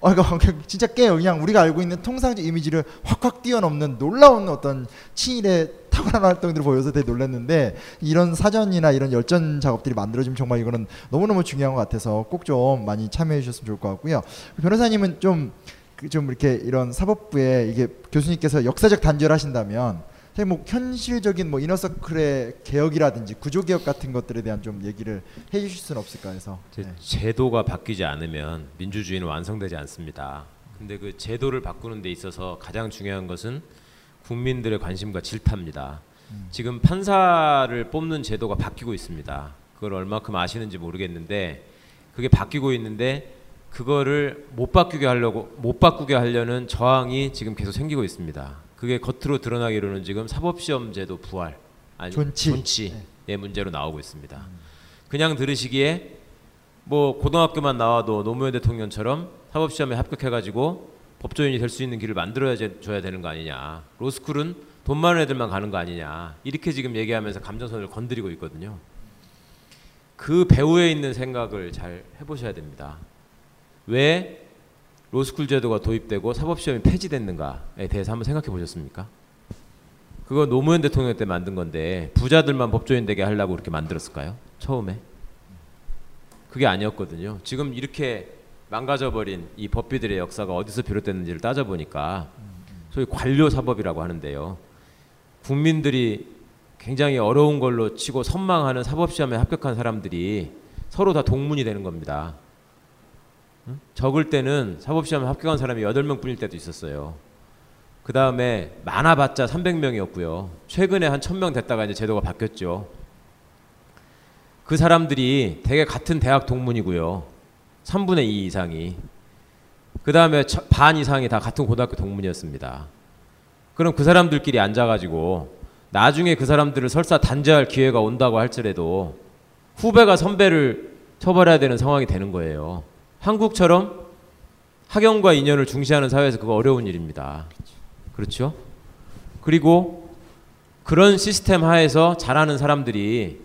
어, 이거 진짜 깨요. 그냥 우리가 알고 있는 통상적 이미지를 확확 뛰어넘는 놀라운 어떤 친일의 탁월한 활동들을 보여서 되게 놀랐는데 이런 사전이나 이런 열전 작업들이 만들어지면 정말 이거는 너무너무 중요한 것 같아서 꼭 좀 많이 참여해 주셨으면 좋을 것 같고요. 변호사님은 좀그좀 이렇게 이런 사법부에 이게 교수님께서 역사적 단죄를 하신다면 사실 뭐 현실적인 뭐 이너서클의 개혁이라든지 구조 개혁 같은 것들에 대한 좀 얘기를 해주실 수는 없을까 해서 제- 네. 제도가 바뀌지 않으면 민주주의는 완성되지 않습니다. 근데 그 제도를 바꾸는 데 있어서 가장 중요한 것은 국민들의 관심과 질타입니다. 지금 판사를 뽑는 제도가 바뀌고 있습니다. 그걸 얼마큼 아시는지 모르겠는데 그게 바뀌고 있는데 그거를 못 바뀌게 하려고 못 바꾸게 하려는 저항이 지금 계속 생기고 있습니다. 그게 겉으로 드러나기로는 지금 사법시험 제도 부활 아니 존치. 존치의 문제로 나오고 있습니다. 그냥 들으시기에 뭐 고등학교만 나와도 노무현 대통령처럼 사법시험에 합격해가지고 법조인이 될 수 있는 길을 만들어야 제- 줘야 되는 거 아니냐. 로스쿨은 돈 많은 애들만 가는 거 아니냐. 이렇게 지금 얘기하면서 감정선을 건드리고 있거든요. 그 배후에 있는 생각을 잘 해보셔야 됩니다. 왜 로스쿨 제도가 도입되고 사법시험이 폐지됐는가에 대해서 한번 생각해 보셨습니까? 그거 노무현 대통령 때 만든 건데 부자들만 법조인 되게 하려고 그렇게 만들었을까요? 처음에? 그게 아니었거든요. 지금 이렇게 망가져버린 이 법비들의 역사가 어디서 비롯됐는지를 따져보니까 소위 관료 사법이라고 하는데요. 국민들이 굉장히 어려운 걸로 치고 선망하는 사법시험에 합격한 사람들이 서로 다 동문이 되는 겁니다. 응? 적을 때는 사법시험에 합격한 사람이 8명 뿐일 때도 있었어요. 그 다음에 많아봤자 300명이었고요. 최근에 한 1000명 됐다가 이제 제도가 바뀌었죠. 그 사람들이 대개 같은 대학 동문이고요. 3분의 2 이상이. 그 다음에 반 이상이 다 같은 고등학교 동문이었습니다. 그럼 그 사람들끼리 앉아가지고 나중에 그 사람들을 설사 단죄할 기회가 온다고 할지라도 후배가 선배를 처벌해야 되는 상황이 되는 거예요. 한국처럼 학연과 인연을 중시하는 사회에서 그거 어려운 일입니다. 그렇죠? 그리고 그런 시스템 하에서 자라는 사람들이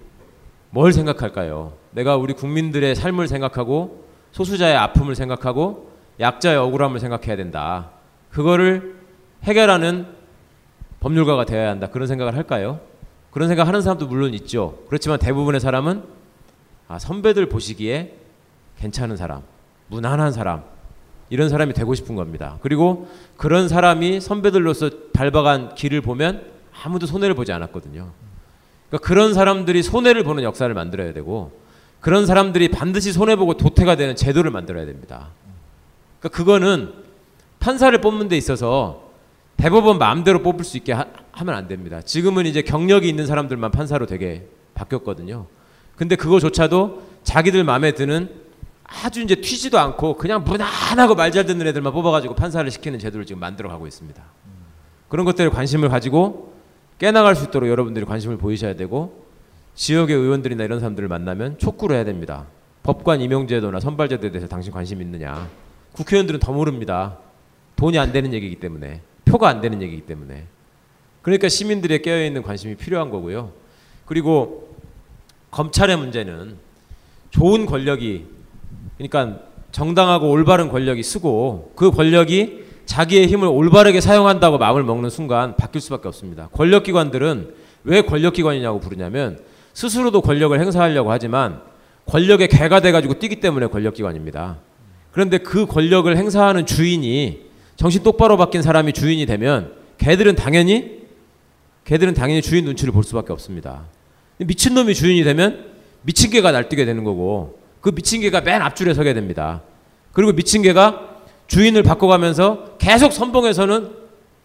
뭘 생각할까요? 내가 우리 국민들의 삶을 생각하고 소수자의 아픔을 생각하고 약자의 억울함을 생각해야 된다. 그거를 해결하는 법률가가 되어야 한다. 그런 생각을 할까요? 그런 생각 하는 사람도 물론 있죠. 그렇지만 대부분의 사람은 아, 선배들 보시기에 괜찮은 사람, 무난한 사람, 이런 사람이 되고 싶은 겁니다. 그리고 그런 사람이 선배들로서 밟아간 길을 보면 아무도 손해를 보지 않았거든요. 그러니까 그런 사람들이 손해를 보는 역사를 만들어야 되고 그런 사람들이 반드시 손해보고 도태가 되는 제도를 만들어야 됩니다. 그러니까 그거는 판사를 뽑는 데 있어서 대법원 마음대로 뽑을 수 있게 하, 하면 안 됩니다. 지금은 이제 경력이 있는 사람들만 판사로 되게 바뀌었거든요. 근데 그거조차도 자기들 마음에 드는 아주 이제 튀지도 않고 그냥 무난하고 말 잘 듣는 애들만 뽑아가지고 판사를 시키는 제도를 지금 만들어가고 있습니다. 그런 것들에 관심을 가지고 깨나갈 수 있도록 여러분들이 관심을 보이셔야 되고 지역의 의원들이나 이런 사람들을 만나면 촉구를 해야 됩니다. 법관 임용제도나 선발제도에 대해서 당신 관심 있느냐. 국회의원들은 더 모릅니다. 돈이 안 되는 얘기이기 때문에 표가 안 되는 얘기이기 때문에 그러니까 시민들의 깨어 있는 관심이 필요한 거고요. 그리고 검찰의 문제는 좋은 권력이 그러니까 정당하고 올바른 권력이 쓰고 그 권력이 자기의 힘을 올바르게 사용한다고 마음을 먹는 순간 바뀔 수밖에 없습니다. 권력기관들은 왜 권력기관이냐고 부르냐면 스스로도 권력을 행사하려고 하지만 권력의 개가 돼가지고 뛰기 때문에 권력기관입니다. 그런데 그 권력을 행사하는 주인이 정신 똑바로 바뀐 사람이 주인이 되면 개들은 당연히 개들은 당연히 주인 눈치를 볼 수밖에 없습니다. 미친 놈이 주인이 되면 미친 개가 날뛰게 되는 거고 그 미친 개가 맨 앞줄에 서게 됩니다. 그리고 미친 개가 주인을 바꿔가면서 계속 선봉에서는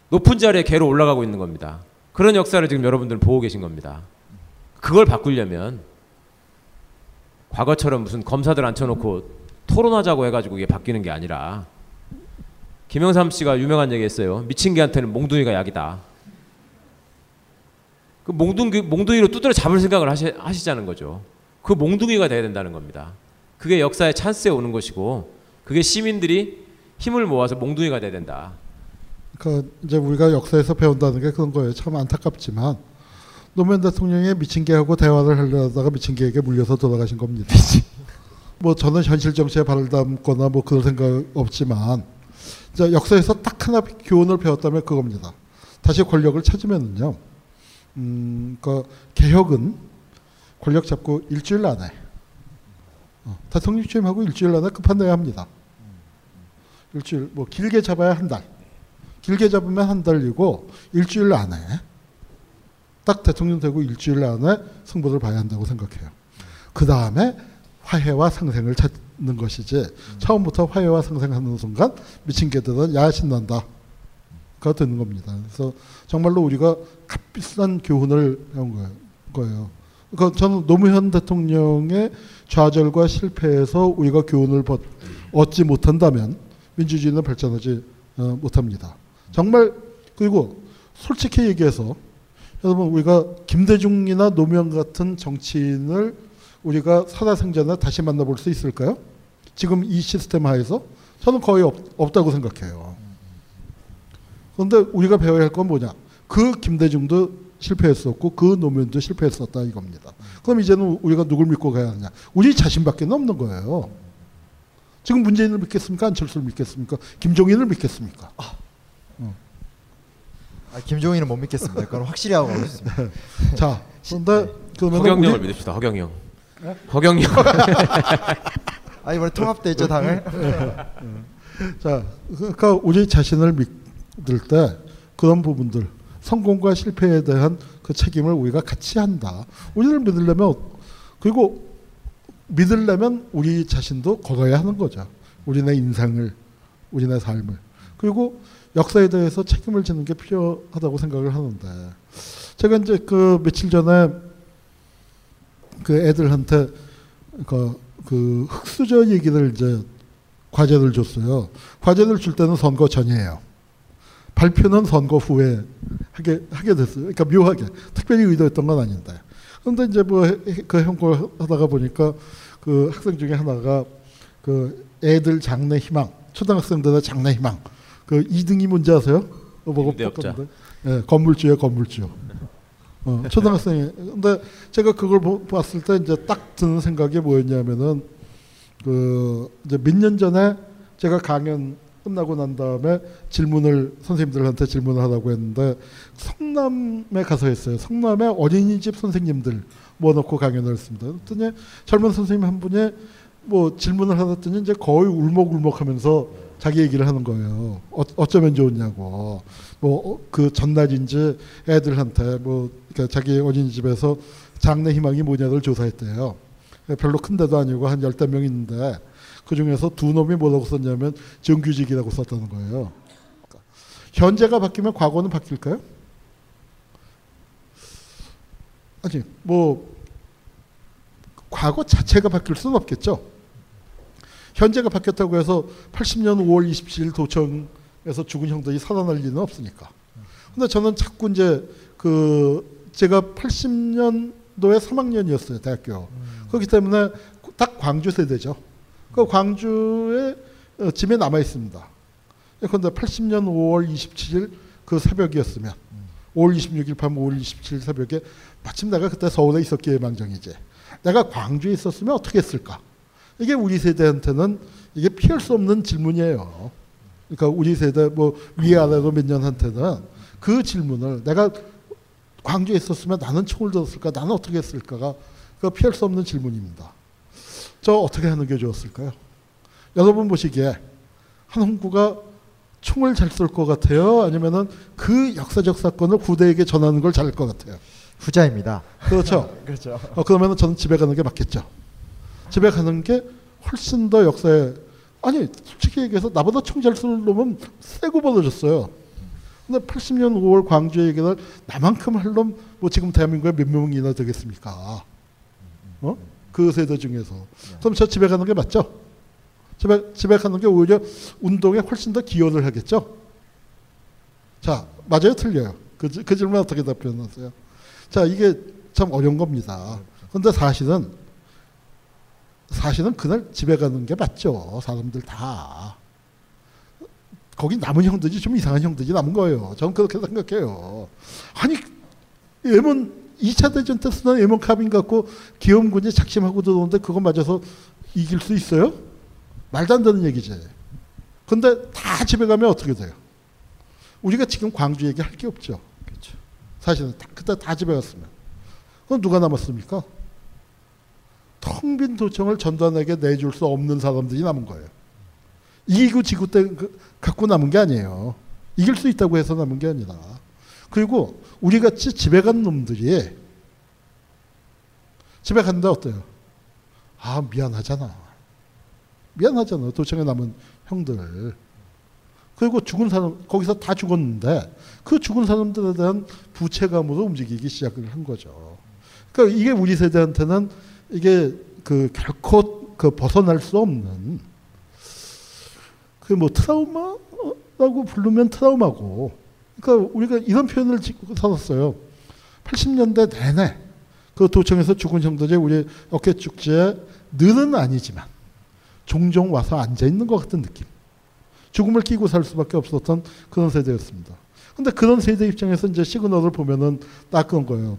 높은 자리에 개로 올라가고 있는 겁니다. 그런 역사를 지금 여러분들은 보고 계신 겁니다. 그걸 바꾸려면 과거처럼 무슨 검사들 앉혀놓고 토론하자고 해가지고 이게 바뀌는 게 아니라 김영삼 씨가 유명한 얘기 했어요. 미친 개한테는 몽둥이가 약이다. 그 몽둥이 몽둥이로 두드려 잡을 생각을 하시, 하시자는 거죠. 그 몽둥이가 돼야 된다는 겁니다. 그게 역사의 찬스에 오는 것이고 그게 시민들이 힘을 모아서 몽둥이가 돼야 된다. 그 이제 우리가 역사에서 배운다는 게 그런 거예요. 참 안타깝지만 노무현 대통령이 미친 개하고 대화를 하려다가 미친 개에게 물려서 돌아가신 겁니다. 뭐 저는 현실 정치에 발을 담거나 뭐 그런 생각 없지만 자, 역사에서 딱 하나 교훈을 배웠다면 그겁니다. 다시 권력을 찾으면은요. 음, 그 개혁은 권력 잡고 일주일 안에 어, 대통령 취임하고 일주일 안에 급한내야 합니다. 일주일 뭐 길게 잡아야 한 달. 길게 잡으면 한 달이고 일주일 안에 딱 대통령 되고 일주일 안에 승부를 봐야 한다고 생각해요. 그 다음에 화해와 상생을 찾는 것이지 처음부터 화해와 상생하는 순간 미친 개들은 야 신난다. 가 되는 겁니다. 그래서 정말로 우리가 값비싼 교훈을 배운 거예요. 그러니까 저는 노무현 대통령의 좌절과 실패에서 우리가 교훈을 얻지 못한다면 민주주의는 발전하지 어, 못합니다. 정말 그리고 솔직히 얘기해서 여러분 우리가 김대중이나 노무현 같은 정치인을 우리가 살아생전에 다시 만나볼 수 있을까요? 지금 이 시스템 하에서 저는 거의 없, 없다고 생각해요. 그런데 우리가 배워야 할 건 뭐냐? 그 김대중도 실패했었고 그 노무현도 실패했었다 이겁니다. 그럼 이제는 우리가 누굴 믿고 가야 하냐? 우리 자신밖에 없는 거예요. 지금 문재인을 믿겠습니까? 안철수를 믿겠습니까? 김종인을 믿겠습니까? 아, 김종인은 못 믿겠습니다. 그건 확실히 하고 가겠습니다. 자, 그런데 그러면 허경영을 믿읍시다. 허경영. 허경영. 아 이번에 통합돼 있죠 당을. 자, 그러니까 우리 자신을 믿을 때 그런 부분들 성공과 실패에 대한 그 책임을 우리가 같이 한다. 우리를 믿으려면 그리고 믿으려면 우리 자신도 걸어야 하는 거죠. 우리네 인생을, 우리네 삶을. 그리고 역사에 대해서 책임을 지는 게 필요하다고 생각을 하는데 제가 이제 그 며칠 전에 그 애들한테 그, 그 흑수저 얘기를 이제 과제를 줬어요. 과제를 줄 때는 선거 전이에요. 발표는 선거 후에 하게 하게 됐어요. 그러니까 묘하게 특별히 의도했던 건 아닌데. 그런데 이제 뭐 그 형걸 하다가 보니까 그 학생 중에 하나가 그 애들 장래 희망, 초등학생들의 장래 희망. 그 2등이 뭔지 아세요? 어, 뭐고 임대업자. 예, 건물주예요, 건물주. 어, 초등학생이. 근데 제가 그걸 보, 봤을 때 이제 딱 드는 생각이 뭐였냐면은 그 이제 몇 년 전에 제가 강연 끝나고 난 다음에 질문을 선생님들한테 질문을 하라고 했는데 성남에 가서 했어요. 성남에 어린이집 선생님들 모아놓고 강연을 했습니다. 그랬더니 젊은 선생님 한 분이 뭐 질문을 하더니 이제 거의 울먹울먹하면서 자기 얘기를 하는 거예요. 어, 어쩌면 좋냐고. 뭐 그 전날인지 애들한테 뭐 그러니까 자기 어린이집에서 장래 희망이 뭐냐를 조사했대요. 별로 큰 데도 아니고 한 열댓 명 있는데 그 중에서 두 놈이 뭐라고 썼냐면 정규직이라고 썼다는 거예요. 현재가 바뀌면 과거는 바뀔까요? 아니 뭐 과거 자체가 바뀔 수는 없겠죠. 현재가 바뀌었다고 해서 80년 5월 27일 도청에서 죽은 형들이 살아날 리는 없으니까. 근데 저는 자꾸 이제 그 제가 80년도에 3학년이었어요 대학교. 그렇기 때문에 딱 광주 세대죠. 그 광주에 어, 짐에 남아 있습니다. 그런데 80년 5월 27일 그 새벽이었으면 5월 26일 밤 5월 27일 새벽에 마침 내가 그때 서울에 있었기에 망정이지. 내가 광주에 있었으면 어떻게 했을까? 이게 우리 세대한테는 이게 피할 수 없는 질문이에요. 그러니까 우리 세대 뭐 위아래로 몇 년한테는 그 질문을 내가 광주에 있었으면 나는 총을 들었을까? 나는 어떻게 했을까가 그 피할 수 없는 질문입니다. 저 어떻게 하는 게 좋았을까요? 여러분 보시기에 한홍구가 총을 잘 쏠 것 같아요? 아니면은 그 역사적 사건을 후대에게 전하는 걸 잘할 것 같아요? 후자입니다. 그렇죠. 그렇죠. 어, 그러면은 저는 집에 가는 게 맞겠죠. 집에 가는 게 훨씬 더 역사에 아니 솔직히 얘기해서 나보다 총 잘 쏘는 놈은 세고 벌어졌어요. 근데 80년 5월 광주의 얘기를 나만큼 할 놈 뭐 지금 대한민국에 몇 명이나 되겠습니까? 어? 그 세대 중에서. 그럼 저 집에 가는 게 맞죠? 집에 집에 가는 게 오히려 운동에 훨씬 더 기여를 하겠죠? 자, 맞아요, 틀려요. 그, 지- 그 질문 어떻게 답변하세요? 자, 이게 참 어려운 겁니다. 근데 사실은 사실은 그날 집에 가는 게 맞죠. 사람들 다. 거기 남은 형들이 좀 이상한 형들이 남은 거예요. 저는 그렇게 생각해요. 아니, M1 2차 대전 때 쓰던 M1 카빈 갖고 기업군이 작심하고 들어오는데 그거 맞아서 이길 수 있어요? 말도 안 되는 얘기지. 근데 다 집에 가면 어떻게 돼요? 우리가 지금 광주 얘기할 게 없죠. 사실은 다, 그때 다 집에 갔으면. 그럼 누가 남았습니까? 텅 빈 도청을 전두환에게 내줄 수 없는 사람들이 남은 거예요. 이기고 지구 때 그- 갖고 남은 게 아니에요. 이길 수 있다고 해서 남은 게 아니라. 그리고 우리 같이 집에 간 놈들이 집에 간다 어때요? 아 미안하잖아. 미안하잖아. 도청에 남은 형들. 그리고 죽은 사람 거기서 다 죽었는데 그 죽은 사람들에 대한 부채감으로 움직이기 시작을 한 거죠. 그러니까 이게 우리 세대한테는 이게 그 결코 그 벗어날 수 없는 그 뭐 트라우마라고 부르면 트라우마고 그러니까 우리가 이런 표현을 살았어요. 80년대 내내 그 도청에서 죽은 형들이 우리 어깨 축제에 늘은 아니지만 종종 와서 앉아 있는 것 같은 느낌. 죽음을 끼고 살 수밖에 없었던 그런 세대였습니다. 근데 그런 세대 입장에서 이제 시그널을 보면은 딱 그런 거예요.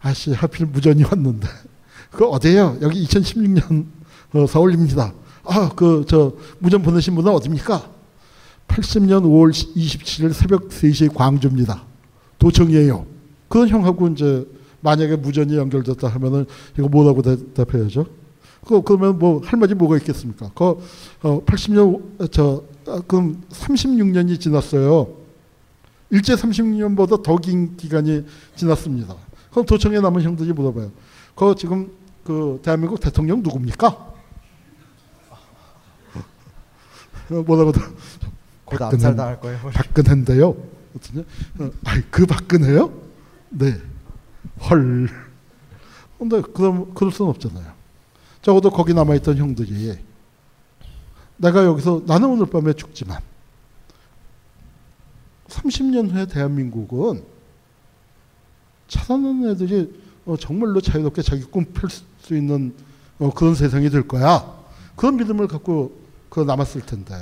아씨 하필 무전이 왔는데 그 어디에요? 여기 2016년 어, 서울입니다. 아 그 저 무전 보내신 분은 어디입니까? 80년 5월 27일 새벽 3시에 광주입니다. 도청이에요. 그런 형하고 이제 만약에 무전이 연결됐다 하면은 이거 뭐라고 대답해야죠? 그 그러면 뭐 할 말이 뭐가 있겠습니까? 그 어, 80년 저 아, 그럼 36년이 지났어요. 일제 36년보다 더 긴 기간이 지났습니다. 그럼 도청에 남은 형들이 물어봐요. 그 지금 그 대한민국 대통령 누굽니까? 어, 뭐라고 다 곧 암살당할 거예요. 박근혜인데요. 어, 아이 그 박근혜요? 네. 헐. 근데 그럼 그럴 수는 없잖아요. 적어도 거기 남아있던 형들이 내가 여기서 나는 오늘 밤에 죽지만 30년 후에 대한민국은 차단하는 애들이 어, 정말로 자유롭게 자기 꿈 펼 수 있는 어, 그런 세상이 될 거야. 그런 믿음을 갖고 그 남았을 텐데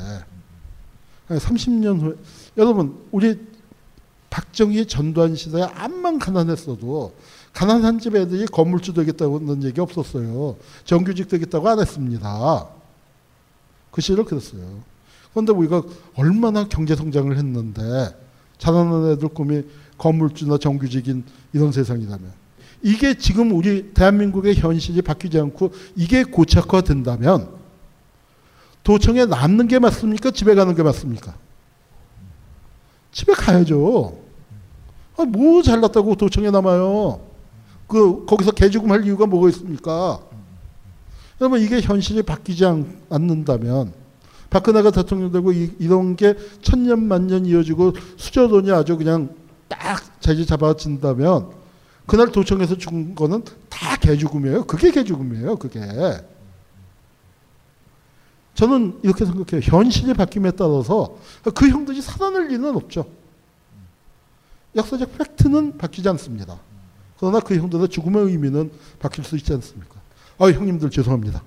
30년 후에 여러분 우리 박정희 전두환 시대에 암만 가난했어도 가난한 집 애들이 건물주 되겠다고는 얘기 없었어요. 정규직 되겠다고 안 했습니다. 그 시절 그랬어요. 그런데 우리가 얼마나 경제 성장을 했는데 가난한 애들 꿈이 건물주나 정규직인 이런 세상이라면 이게 지금 우리 대한민국의 현실이 바뀌지 않고 이게 고착화된다면 도청에 남는 게 맞습니까? 집에 가는 게 맞습니까? 집에 가야죠. 아, 뭐 잘났다고 도청에 남아요. 그 거기서 개죽음 할 이유가 뭐가 있습니까? 여러분 이게 현실이 바뀌지 않, 않는다면 박근혜가 대통령 되고 이, 이런 게 천년 만년 이어지고 수저돈이 아주 그냥 딱 자리 잡아진다면 그날 도청에서 죽은 거는 다 개죽음이에요. 그게 개죽음이에요. 그게. 저는 이렇게 생각해요. 현실이 바뀜에 따라서 그 형들이 살아날 리는 없죠. 역사적 팩트는 바뀌지 않습니다. 그러나 그 형들의 죽음의 의미는 바뀔 수 있지 않습니까? 아 형님들 죄송합니다.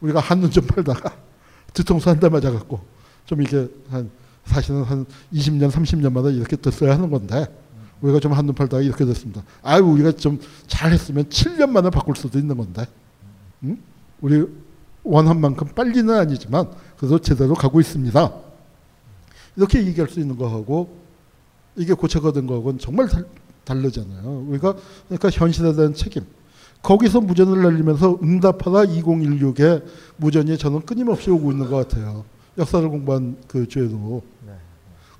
우리가 한눈 좀 팔다가 뒤통수 한 대 맞아갖고 좀 이게 한 사실은 한 20년 30년마다 이렇게 됐어야 하는 건데 우리가 좀 한눈 팔다가 이렇게 됐습니다. 아유 우리가 좀 잘했으면 7년 만에 바꿀 수도 있는 건데 응? 우리 원한 만큼 빨리는 아니지만 그래도 제대로 가고 있습니다. 이렇게 얘기할 수 있는 거하고 이게 고쳐가던 거하고는 정말 달, 다르잖아요. 우리가 그러니까 현실에 대한 책임. 거기서 무전을 날리면서 응답하다 2016에 무전이 저는 끊임없이 오고 있는 것 같아요. 역사를 공부한 그 주에도.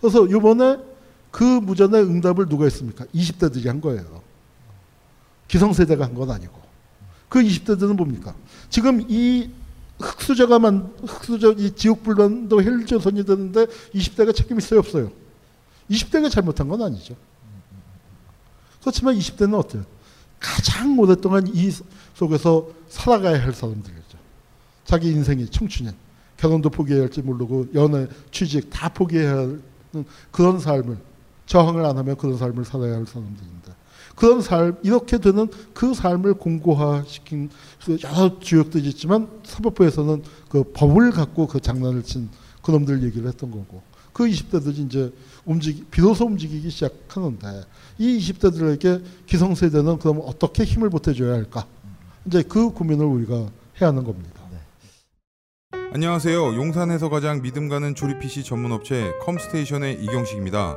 그래서 이번에 그 무전의 응답을 누가 했습니까? 20대들이 한 거예요. 기성세대가 한 건 아니고. 그 20대들은 뭡니까? 지금 이 흑수저가 만 흑수저 이 지옥불만도 헬조선이 되는데 20대가 책임 있어요 없어요? 20대가 잘못한 건 아니죠. 그렇지만 20대는 어때요? 가장 오랫동안 이 속에서 살아가야 할 사람들이죠. 자기 인생이 청춘인 결혼도 포기해야 할지 모르고 연애, 취직 다 포기해야 하는 그런 삶을 저항을 안 하면 그런 삶을 살아야 할 사람들인데 그런 삶 이렇게 되는 그 삶을 공고화시킨 그 여러 주역들이 있지만 사법부에서는 그 법을 갖고 그 장난을 친 그놈들 얘기를 했던 거고 그 20대들이 이제 움직이 비로소 움직이기 시작하는데 이 20대들에게 기성세대는 그럼 어떻게 힘을 보태줘야 할까 이제 그 고민을 우리가 해야 하는 겁니다. 안녕하세요. 용산에서 가장 믿음 가는 조립 PC 전문 업체 컴스테이션의 이경식입니다.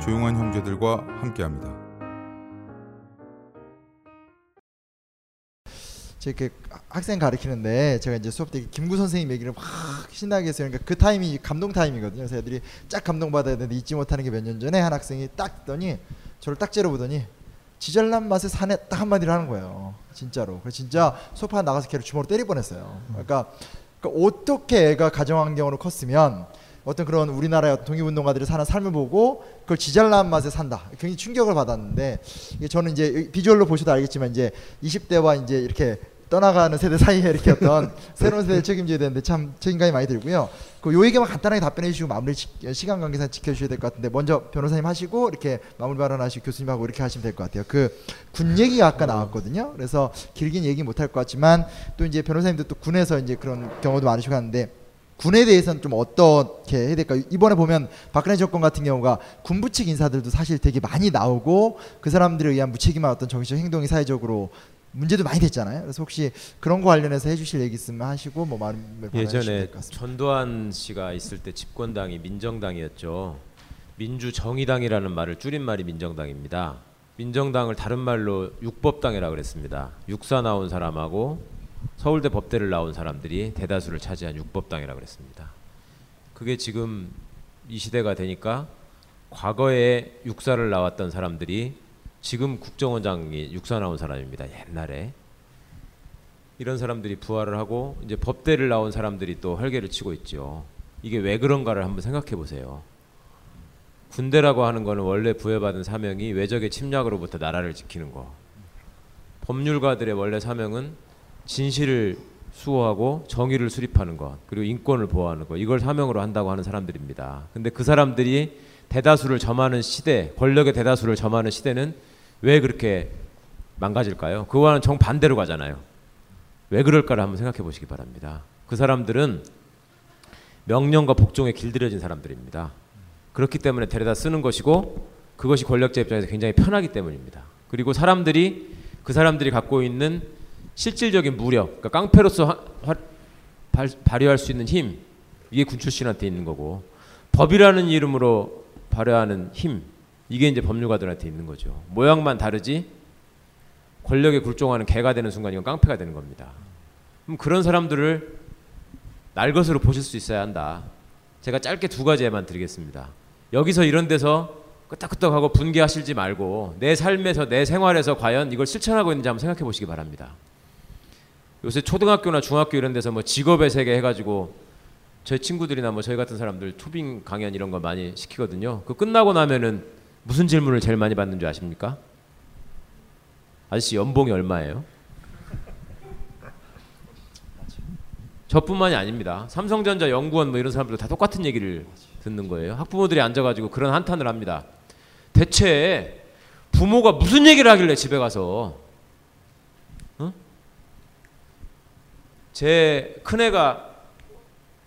조용한 형제들과 함께합니다. 이렇게 학생 가르치는데 제가 이제 수업 때 김구 선생님 얘기를 막 신나게 했어요. 그러니까 그 타임이 감동 타임이거든요. 그래서 애들이 쫙 감동 받아야 되는데 잊지 못하는 게 몇 년 전에 한 학생이 딱 듣더니 저를 딱 째려보더니 지잘난 맛에 사내 딱 한마디를 하는 거예요. 진짜로. 그래서 진짜 소파 나가서 걔를 주먹으로 때릴 뻔했어요. 그러니까, 그러니까 어떻게 애가 가정환경으로 컸으면 어떤 그런 우리나라의 독립운동가들이 사는 삶을 보고 그걸 지잘난 맛에 산다. 굉장히 충격을 받았는데 저는 이제 비주얼로 보셔도 알겠지만 이제 20대와 이제 이렇게 떠나가는 세대 사이에 이렇게 어떤 새로운 세대를 책임져야 되는데 참 책임감이 많이 들고요. 그요 얘기만 간단하게 답변해 주시고 마무리 지, 시간 관계상 지켜주셔야 될 것 같은데 먼저 변호사님 하시고 이렇게 마무리 발언하시고 교수님하고 이렇게 하시면 될 것 같아요. 그 군 얘기가 아까 나왔거든요. 그래서 길긴 얘기 못할 것 같지만 또 이제 변호사님도 또 군에서 이제 그런 경우도 많으시고 하는데 군에 대해서는 좀 어떻게 해야 될까요? 이번에 보면 박근혜 정권 같은 경우가 군부 측 인사들도 사실 되게 많이 나오고 그 사람들에 의한 무책임한 어떤 정치적 행동이 사회적으로 문제도 많이 됐잖아요. 그래서 혹시 그런 거 관련해서 해주실 얘기 있으면 하시고 뭐 말을 예전에 전두환 씨가 있을 때 집권당이 민정당이었죠. 민주정의당이라는 말을 줄인 말이 민정당입니다. 민정당을 다른 말로 육법당이라고 그랬습니다. 육사 나온 사람하고 서울대 법대를 나온 사람들이 대다수를 차지한 육법당이라고 그랬습니다. 그게 지금 이 시대가 되니까 과거에 육사를 나왔던 사람들이 지금 국정원장이 육사 나온 사람입니다. 옛날에 이런 사람들이 부활을 하고 이제 법대를 나온 사람들이 또 헐개를 치고 있죠. 이게 왜 그런가를 한번 생각해 보세요. 군대라고 하는 거는 원래 부여받은 사명이 외적의 침략으로부터 나라를 지키는 거. 법률가들의 원래 사명은 진실을 수호하고 정의를 수립하는 것 그리고 인권을 보호하는 것 이걸 사명으로 한다고 하는 사람들입니다. 근데 그 사람들이 대다수를 점하는 시대, 권력의 대다수를 점하는 시대는 왜 그렇게 망가질까요? 그와는 정반대로 가잖아요. 왜 그럴까를 한번 생각해 보시기 바랍니다. 그 사람들은 명령과 복종에 길들여진 사람들입니다. 그렇기 때문에 데려다 쓰는 것이고 그것이 권력자 입장에서 굉장히 편하기 때문입니다. 그리고 사람들이 그 사람들이 갖고 있는 실질적인 무력, 그러니까 깡패로서 하, 하, 발, 발휘할 수 있는 힘 이게 군 출신한테 있는 거고 법이라는 이름으로 발휘하는 힘 이게 이제 법률가들한테 있는 거죠. 모양만 다르지 권력에 굴종하는 개가 되는 순간 이건 깡패가 되는 겁니다. 그럼 그런 사람들을 날 것으로 보실 수 있어야 한다. 제가 짧게 두 가지 예만 드리겠습니다. 여기서 이런 데서 끄떡끄떡하고 분개하실지 말고 내 삶에서 내 생활에서 과연 이걸 실천하고 있는지 한번 생각해 보시기 바랍니다. 요새 초등학교나 중학교 이런 데서 뭐 직업의 세계 해가지고 저희 친구들이나 뭐 저희 같은 사람들 초빙 강연 이런 거 많이 시키거든요. 그 끝나고 나면은 무슨 질문을 제일 많이 받는 줄 아십니까? 아저씨 연봉이 얼마예요? 저뿐만이 아닙니다. 삼성전자 연구원 뭐 이런 사람들 다 똑같은 얘기를 듣는 거예요. 학부모들이 앉아가지고 그런 한탄을 합니다. 대체 부모가 무슨 얘기를 하길래 집에 가서 제 큰애가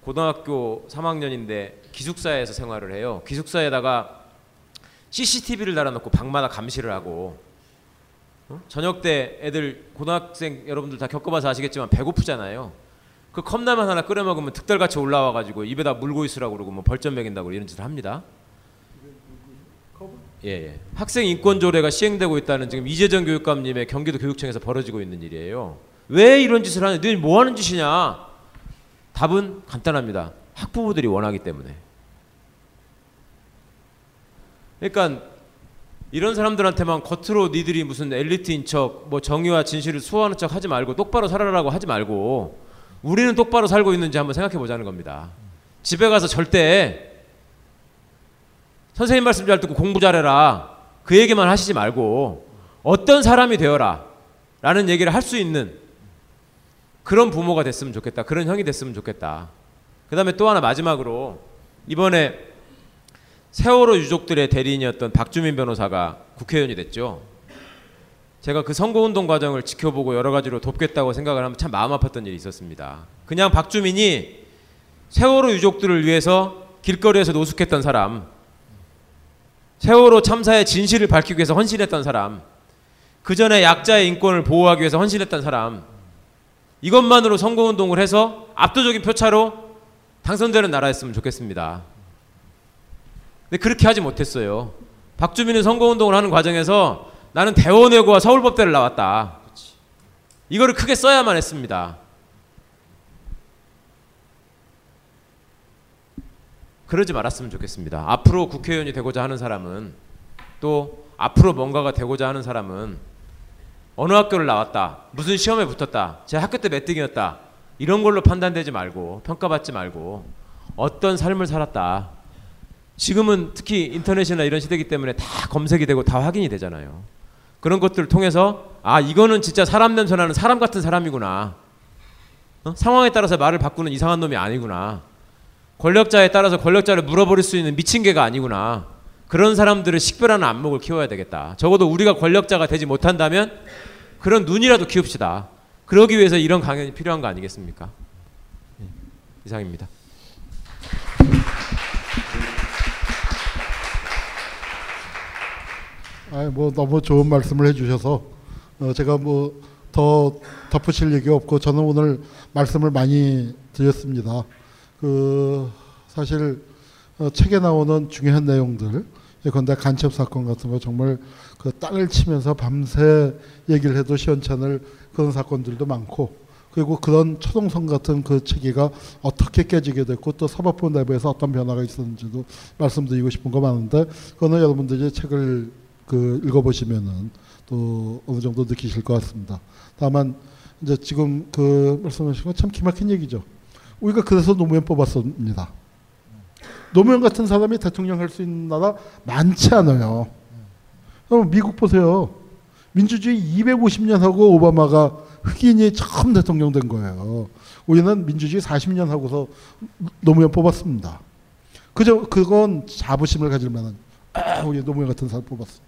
고등학교 3학년인데 기숙사에서 생활을 해요. 기숙사에다가 CCTV를 달아놓고 방마다 감시를 하고 어? 저녁 때 애들 고등학생 여러분들 다 겪어봐서 아시겠지만 배고프잖아요. 그 컵라면 하나 끓여 먹으면 득달같이 올라와가지고 입에다 물고 있으라고 그러고 뭐 벌점 매긴다고 이런 짓을 합니다. 예, 예. 학생 인권 조례가 시행되고 있다는 지금 이재정 교육감님의 경기도 교육청에서 벌어지고 있는 일이에요. 왜 이런 짓을 하냐? 너희 뭐 하는 짓이냐? 답은 간단합니다. 학부모들이 원하기 때문에. 그러니까 이런 사람들한테만 겉으로 니들이 무슨 엘리트인 척, 뭐 정의와 진실을 수호하는 척 하지 말고 똑바로 살아라고 하지 말고 우리는 똑바로 살고 있는지 한번 생각해 보자는 겁니다. 집에 가서 절대 선생님 말씀 잘 듣고 공부 잘해라. 그 얘기만 하시지 말고 어떤 사람이 되어라. 라는 얘기를 할 수 있는 그런 부모가 됐으면 좋겠다. 그런 형이 됐으면 좋겠다. 그 다음에 또 하나 마지막으로 이번에 세월호 유족들의 대리인이었던 박주민 변호사가 국회의원이 됐죠. 제가 그 선거운동 과정을 지켜보고 여러 가지로 돕겠다고 생각을 하면 참 마음 아팠던 일이 있었습니다. 그냥 박주민이 세월호 유족들을 위해서 길거리에서 노숙했던 사람, 세월호 참사의 진실을 밝히기 위해서 헌신했던 사람, 그 전에 약자의 인권을 보호하기 위해서 헌신했던 사람, 이것만으로 선거운동을 해서 압도적인 표차로 당선되는 나라였으면 좋겠습니다. 근데 그렇게 하지 못했어요. 박주민은 선거운동을 하는 과정에서 나는 대원외고와 서울법대를 나왔다. 이거를 크게 써야만 했습니다. 그러지 말았으면 좋겠습니다. 앞으로 국회의원이 되고자 하는 사람은 또 앞으로 뭔가가 되고자 하는 사람은 어느 학교를 나왔다. 무슨 시험에 붙었다. 제 학교 때몇 등이었다. 이런 걸로 판단되지 말고 평가받지 말고 어떤 삶을 살았다. 지금은 특히 인터넷이나 이런 시대이기 때문에 다 검색이 되고 다 확인이 되잖아요. 그런 것들을 통해서 아 이거는 진짜 사람 냄새 나는 사람 같은 사람이구나. 어? 상황에 따라서 말을 바꾸는 이상한 놈이 아니구나. 권력자에 따라서 권력자를 물어버릴 수 있는 미친 개가 아니구나. 그런 사람들을 식별하는 안목을 키워야 되겠다. 적어도 우리가 권력자가 되지 못한다면 그런 눈이라도 키웁시다. 그러기 위해서 이런 강연이 필요한 거 아니겠습니까? 예, 이상입니다. 아, 뭐 너무 좋은 말씀을 해주셔서 어, 제가 뭐 더 덧붙일 얘기 없고 저는 오늘 말씀을 많이 드렸습니다. 그 사실 어, 책에 나오는 중요한 내용들 예컨대 간첩 사건 같은 거 정말 그 땅을 치면서 밤새 얘기를 해도 시원찮을 그런 사건들도 많고 그리고 그런 초동성 같은 그 체계가 어떻게 깨지게 됐고 또 사법부 내부에서 어떤 변화가 있었는지도 말씀드리고 싶은 거 많은데 그거는 여러분들이 책을 그 읽어보시면은 또 어느 정도 느끼실 것 같습니다. 다만 이제 지금 그 말씀하신 건 참 기막힌 얘기죠. 우리가 그래서 노무현 뽑았습니다. 노무현 같은 사람이 대통령 할 수 있는 나라 많지 않아요. 그럼 미국 보세요. 민주주의 250년 하고 오바마가 흑인이 처음 대통령 된 거예요. 우리는 민주주의 40년 하고서 노무현 뽑았습니다. 그저 그건 자부심을 가질 만한 아, 우리 노무현 같은 사람 뽑았어.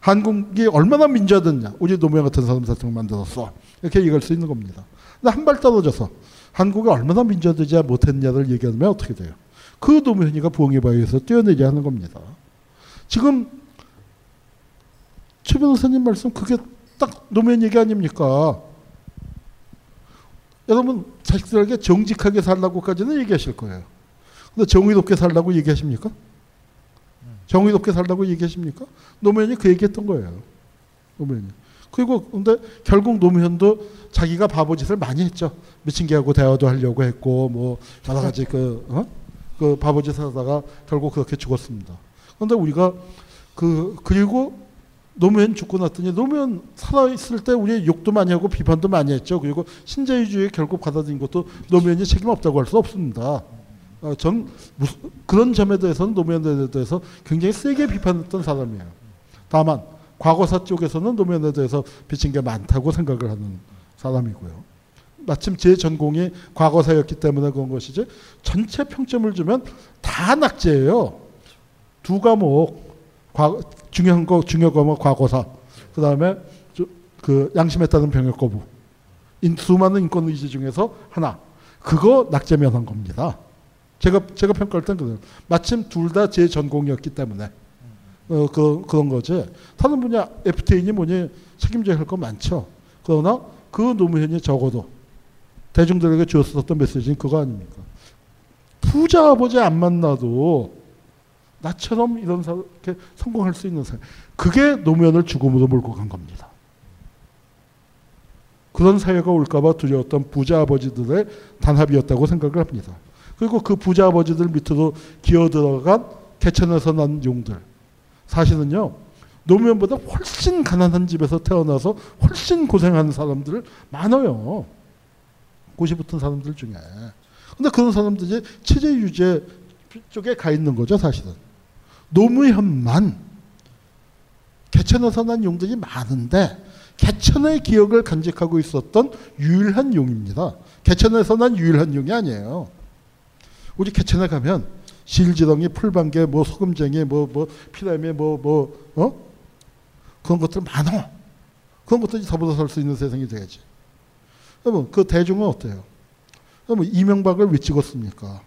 한국이 얼마나 민주화됐냐. 우리 노무현 같은 사람 대통령 만들었어. 이렇게 얘기할 수 있는 겁니다. 근데 한 발 떨어져서 한국이 얼마나 민주화되지 못했냐를 얘기하면 어떻게 돼요? 그 노무현이가 부엉이 바위에서 뛰어내지 하는 겁니다. 지금 최 변호사님 말씀 그게 딱 노무현 얘기 아닙니까? 여러분 자식들에게 정직하게 살라고까지는 얘기하실 거예요. 근데 정의롭게 살라고 얘기하십니까? 정의롭게 살라고 얘기하십니까? 노무현이 그 얘기했던 거예요. 노무현이. 그리고 근데 결국 노무현도 자기가 바보짓을 많이 했죠. 미친 개하고 대화도 하려고 했고 뭐 여러 가지 그, 어? 그 바보짓 하다가 결국 그렇게 죽었습니다. 그런데 우리가 그 그리고 노무현 죽고 났더니 노무현 살아 있을 때 우리 욕도 많이 하고 비판도 많이 했죠. 그리고 신자유주의 결국 받아들인 것도 노무현이 책임 없다고 할 수 없습니다. 어, 전 무슨, 그런 점에 대해서는 노무현에 대해서 굉장히 세게 비판했던 사람이에요. 다만 과거사 쪽에서는 노무현에 대해서 비친 게 많다고 생각을 하는 사람이고요. 마침 제 전공이 과거사였기 때문에 그런 것이지 전체 평점을 주면 다 낙제예요. 두 과목 과, 중요한 거 중요 과목 과거사 그 다음에 그 양심에 따른 병역 거부 인, 수많은 인권 의지 중에서 하나 그거 낙제 면한 겁니다. 제가 제가 평가할 땐 그래요. 마침 둘 다 제 전공이었기 때문에 어, 그, 그런 거지. 다른 분야 FTA니 뭐니 책임져야 할 거 많죠. 그러나 그 노무현이 적어도 대중들에게 주었었던 메시지는 그거 아닙니까? 부자 아버지 안 만나도 나처럼 이런 사 이렇게 성공할 수 있는 사회. 그게 노무현을 죽음으로 몰고 간 겁니다. 그런 사회가 올까봐 두려웠던 부자 아버지들의 단합이었다고 생각을 합니다. 그리고 그 부자 아버지들 밑으로 기어 들어간 개천에서 난 용들. 사실은요, 노무현보다 훨씬 가난한 집에서 태어나서 훨씬 고생하는 사람들 많아요. 고시 붙은 사람들 중에. 근데 그런 사람들이 체제 유지 쪽에 가 있는 거죠, 사실은. 노무현만 개천에서 난 용들이 많은데 개천의 기억을 간직하고 있었던 유일한 용입니다. 개천에서 난 유일한 용이 아니에요. 우리 개천에 가면 실지렁이, 풀방개, 뭐 소금쟁이, 뭐 뭐 피라미, 뭐뭐 어? 그런 것들 많아. 그런 것들이 더불어 살 수 있는 세상이 돼야지. 여러분, 그 대중은 어때요? 여러분, 이명박을 왜 찍었습니까?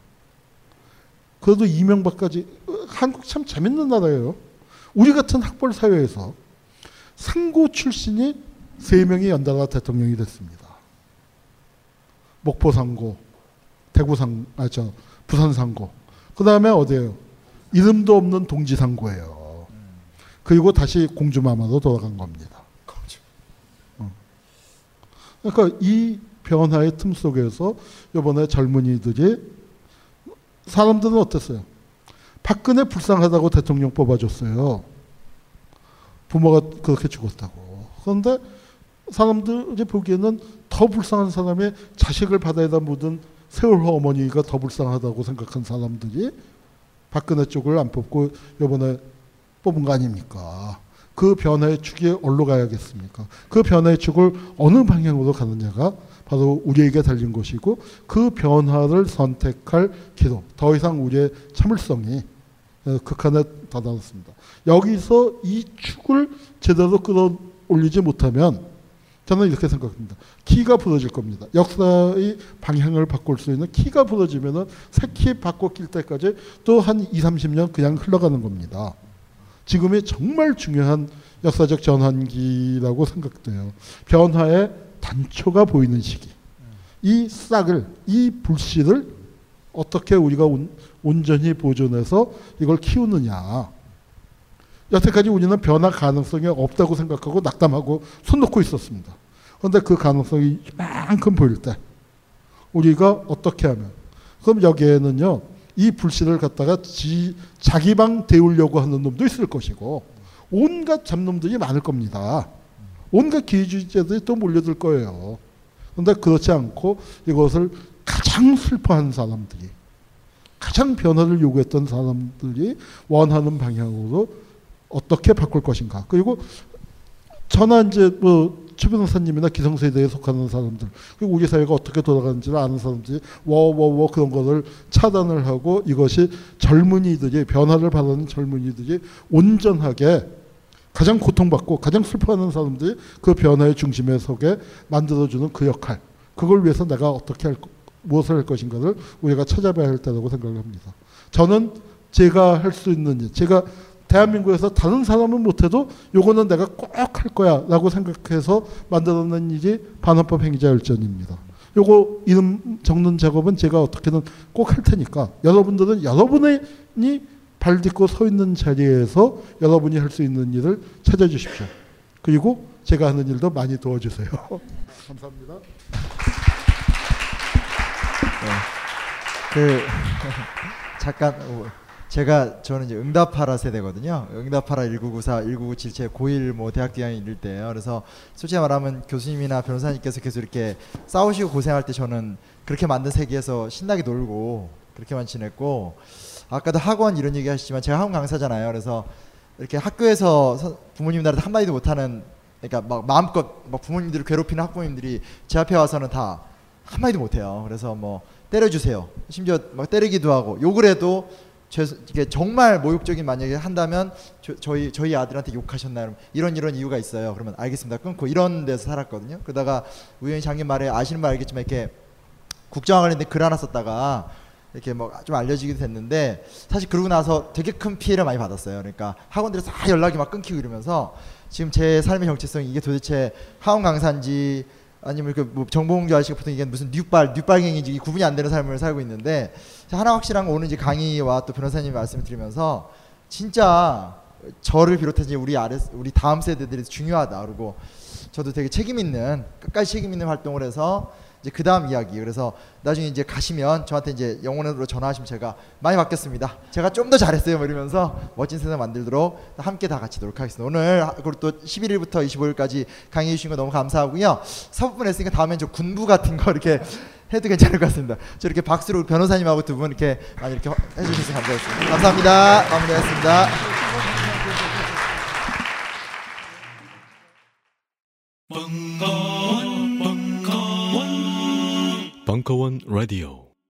그래도 이명박까지 한국 참 재밌는 나라예요. 우리 같은 학벌 사회에서 상고 출신이 세 명이 연달아 대통령이 됐습니다. 목포 상고, 대구 상, 아, 저, 부산 상고. 그 다음에 어디예요? 이름도 없는 동지 상고예요. 그리고 다시 공주마마로 돌아간 겁니다. 어. 그러니까 이 변화의 틈 속에서 이번에 젊은이들이 사람들은 어땠어요? 박근혜 불쌍하다고 대통령 뽑아줬어요. 부모가 그렇게 죽었다고. 그런데 사람들이 보기에는 더 불쌍한 사람의 자식을 바다에다 묻은 세월호 어머니가 더 불쌍하다고 생각한 사람들이 박근혜 쪽을 안 뽑고 이번에 뽑은 거 아닙니까? 그 변화의 축이 어디로 가야겠습니까? 그 변화의 축을 어느 방향으로 가느냐가 바로 우리에게 달린 것이고 그 변화를 선택할 기도. 더 이상 우리의 참을성이 어, 극한에 다다랐습니다. 여기서 이 축을 제대로 끌어올리지 못하면 저는 이렇게 생각합니다. 키가 부러질 겁니다. 역사의 방향을 바꿀 수 있는 키가 부러지면은 새키 바꿔 낄 때까지 또 한 2, 30년 그냥 흘러가는 겁니다. 지금이 정말 중요한 역사적 전환기라고 생각돼요. 변화의 단초가 보이는 시기. 이 싹을, 이 불씨를 어떻게 우리가 온, 온전히 보존해서 이걸 키우느냐. 여태까지 우리는 변화 가능성이 없다고 생각하고 낙담하고 손 놓고 있었습니다. 그런데 그 가능성이 이만큼 보일 때 우리가 어떻게 하면 그럼 여기에는요 이 불씨를 갖다가 지, 자기 방 데우려고 하는 놈도 있을 것이고 온갖 잡놈들이 많을 겁니다. 온갖 기회주의자들이 또 몰려들 거예요. 그런데 그렇지 않고 이것을 가장 슬퍼한 사람들이 가장 변화를 요구했던 사람들이 원하는 방향으로 어떻게 바꿀 것인가. 그리고 저나 이제 뭐 최 변호사님이나 기성세대에 속하는 사람들 그리고 우리 사회가 어떻게 돌아가는지를 아는 사람들이 워워워 그런 것을 차단을 하고 이것이 젊은이들이 변화를 바라는 젊은이들이 온전하게 가장 고통받고 가장 슬퍼하는 사람들이 그 변화의 중심에 서게 만들어주는 그 역할 그걸 위해서 내가 어떻게 할 무엇을 할 것인가를 우리가 찾아봐야 할 때라고 생각을 합니다. 저는 제가 할 수 있는 일, 제가 대한민국에서 다른 사람은 못해도 요거는 내가 꼭 할 거야 라고 생각해서 만들어낸 일이 반헌법 행위자열전입니다. 요거 이름 적는 작업은 제가 어떻게든 꼭 할 테니까 여러분들은 여러분이 발 딛고 서 있는 자리에서 여러분이 할 수 있는 일을 찾아주십시오. 그리고 제가 하는 일도 많이 도와주세요. 감사합니다. 네. 그 잠깐 어, 제가 저는 이제 응답하라 세대거든요. 응답하라 1994, 1997 제 고1 뭐 대학 기간일 때예요. 그래서 솔직히 말하면 교수님이나 변호사님께서 계속 이렇게 싸우시고 고생할 때 저는 그렇게 만든 세계에서 신나게 놀고 그렇게만 지냈고 아까도 학원 이런 얘기 하시지만 제가 학원 강사잖아요. 그래서 이렇게 학교에서 부모님들한테 한마디도 못하는 그러니까 막 마음껏 막 부모님들을 괴롭히는 학부모님들이 제 앞에 와서는 다 한마디도 못해요. 그래서 뭐 때려주세요. 심지어 막 때리기도 하고 욕을 해도 이게 정말 모욕적인 만약에 한다면 저, 희 저희 아들한테 욕하셨나요? 이런 이런 이유가 있어요. 그러면 알겠습니다. 끊고 이런 데서 살았거든요. 그러다가 우연히 장님 말에 아시는 말 알겠지만 이렇게 국정화 관련된 글 하나 썼다가 이렇게 뭐 좀 알려지기도 됐는데 사실 그러고 나서 되게 큰 피해를 많이 받았어요. 그러니까 학원들에서 다 연락이 막 끊기고 이러면서 지금 제 삶의 정체성이 이게 도대체 하원 강사인지 아니면 그뭐 정봉주 아저씨가 보통 이게 무슨 뉴발 뉴발갱인지 구분이 안 되는 삶을 살고 있는데 하나 확실한 건 오늘 이제 강의와 또 변호사님 말씀을 드리면서 진짜 저를 비롯해서 우리 아래 우리 다음 세대들이 중요하다 그리고 저도 되게 책임 있는 끝까지 책임 있는 활동을 해서 이제 그 다음 이야기. 그래서 나중에 이제 가시면 저한테 이제 영혼으로 전화하시면 제가 많이 바뀌었습니다. 제가 좀 더 잘했어요. 뭐 이러면서 멋진 세상 만들도록 함께 다 같이 노력하겠습니다. 오늘 그리고 또 11일부터 25일까지 강의해 주신 거 너무 감사하고요. 사부분 했으니까 다음엔 저 군부 같은 거 이렇게 해도 괜찮을 것 같습니다. 저 이렇게 박수로 변호사님하고 두 분 이렇게 많이 이렇게 해주셔서 감사했습니다. 감사합니다. 마무리하겠습니다. 벙커 Bunkawan Radio.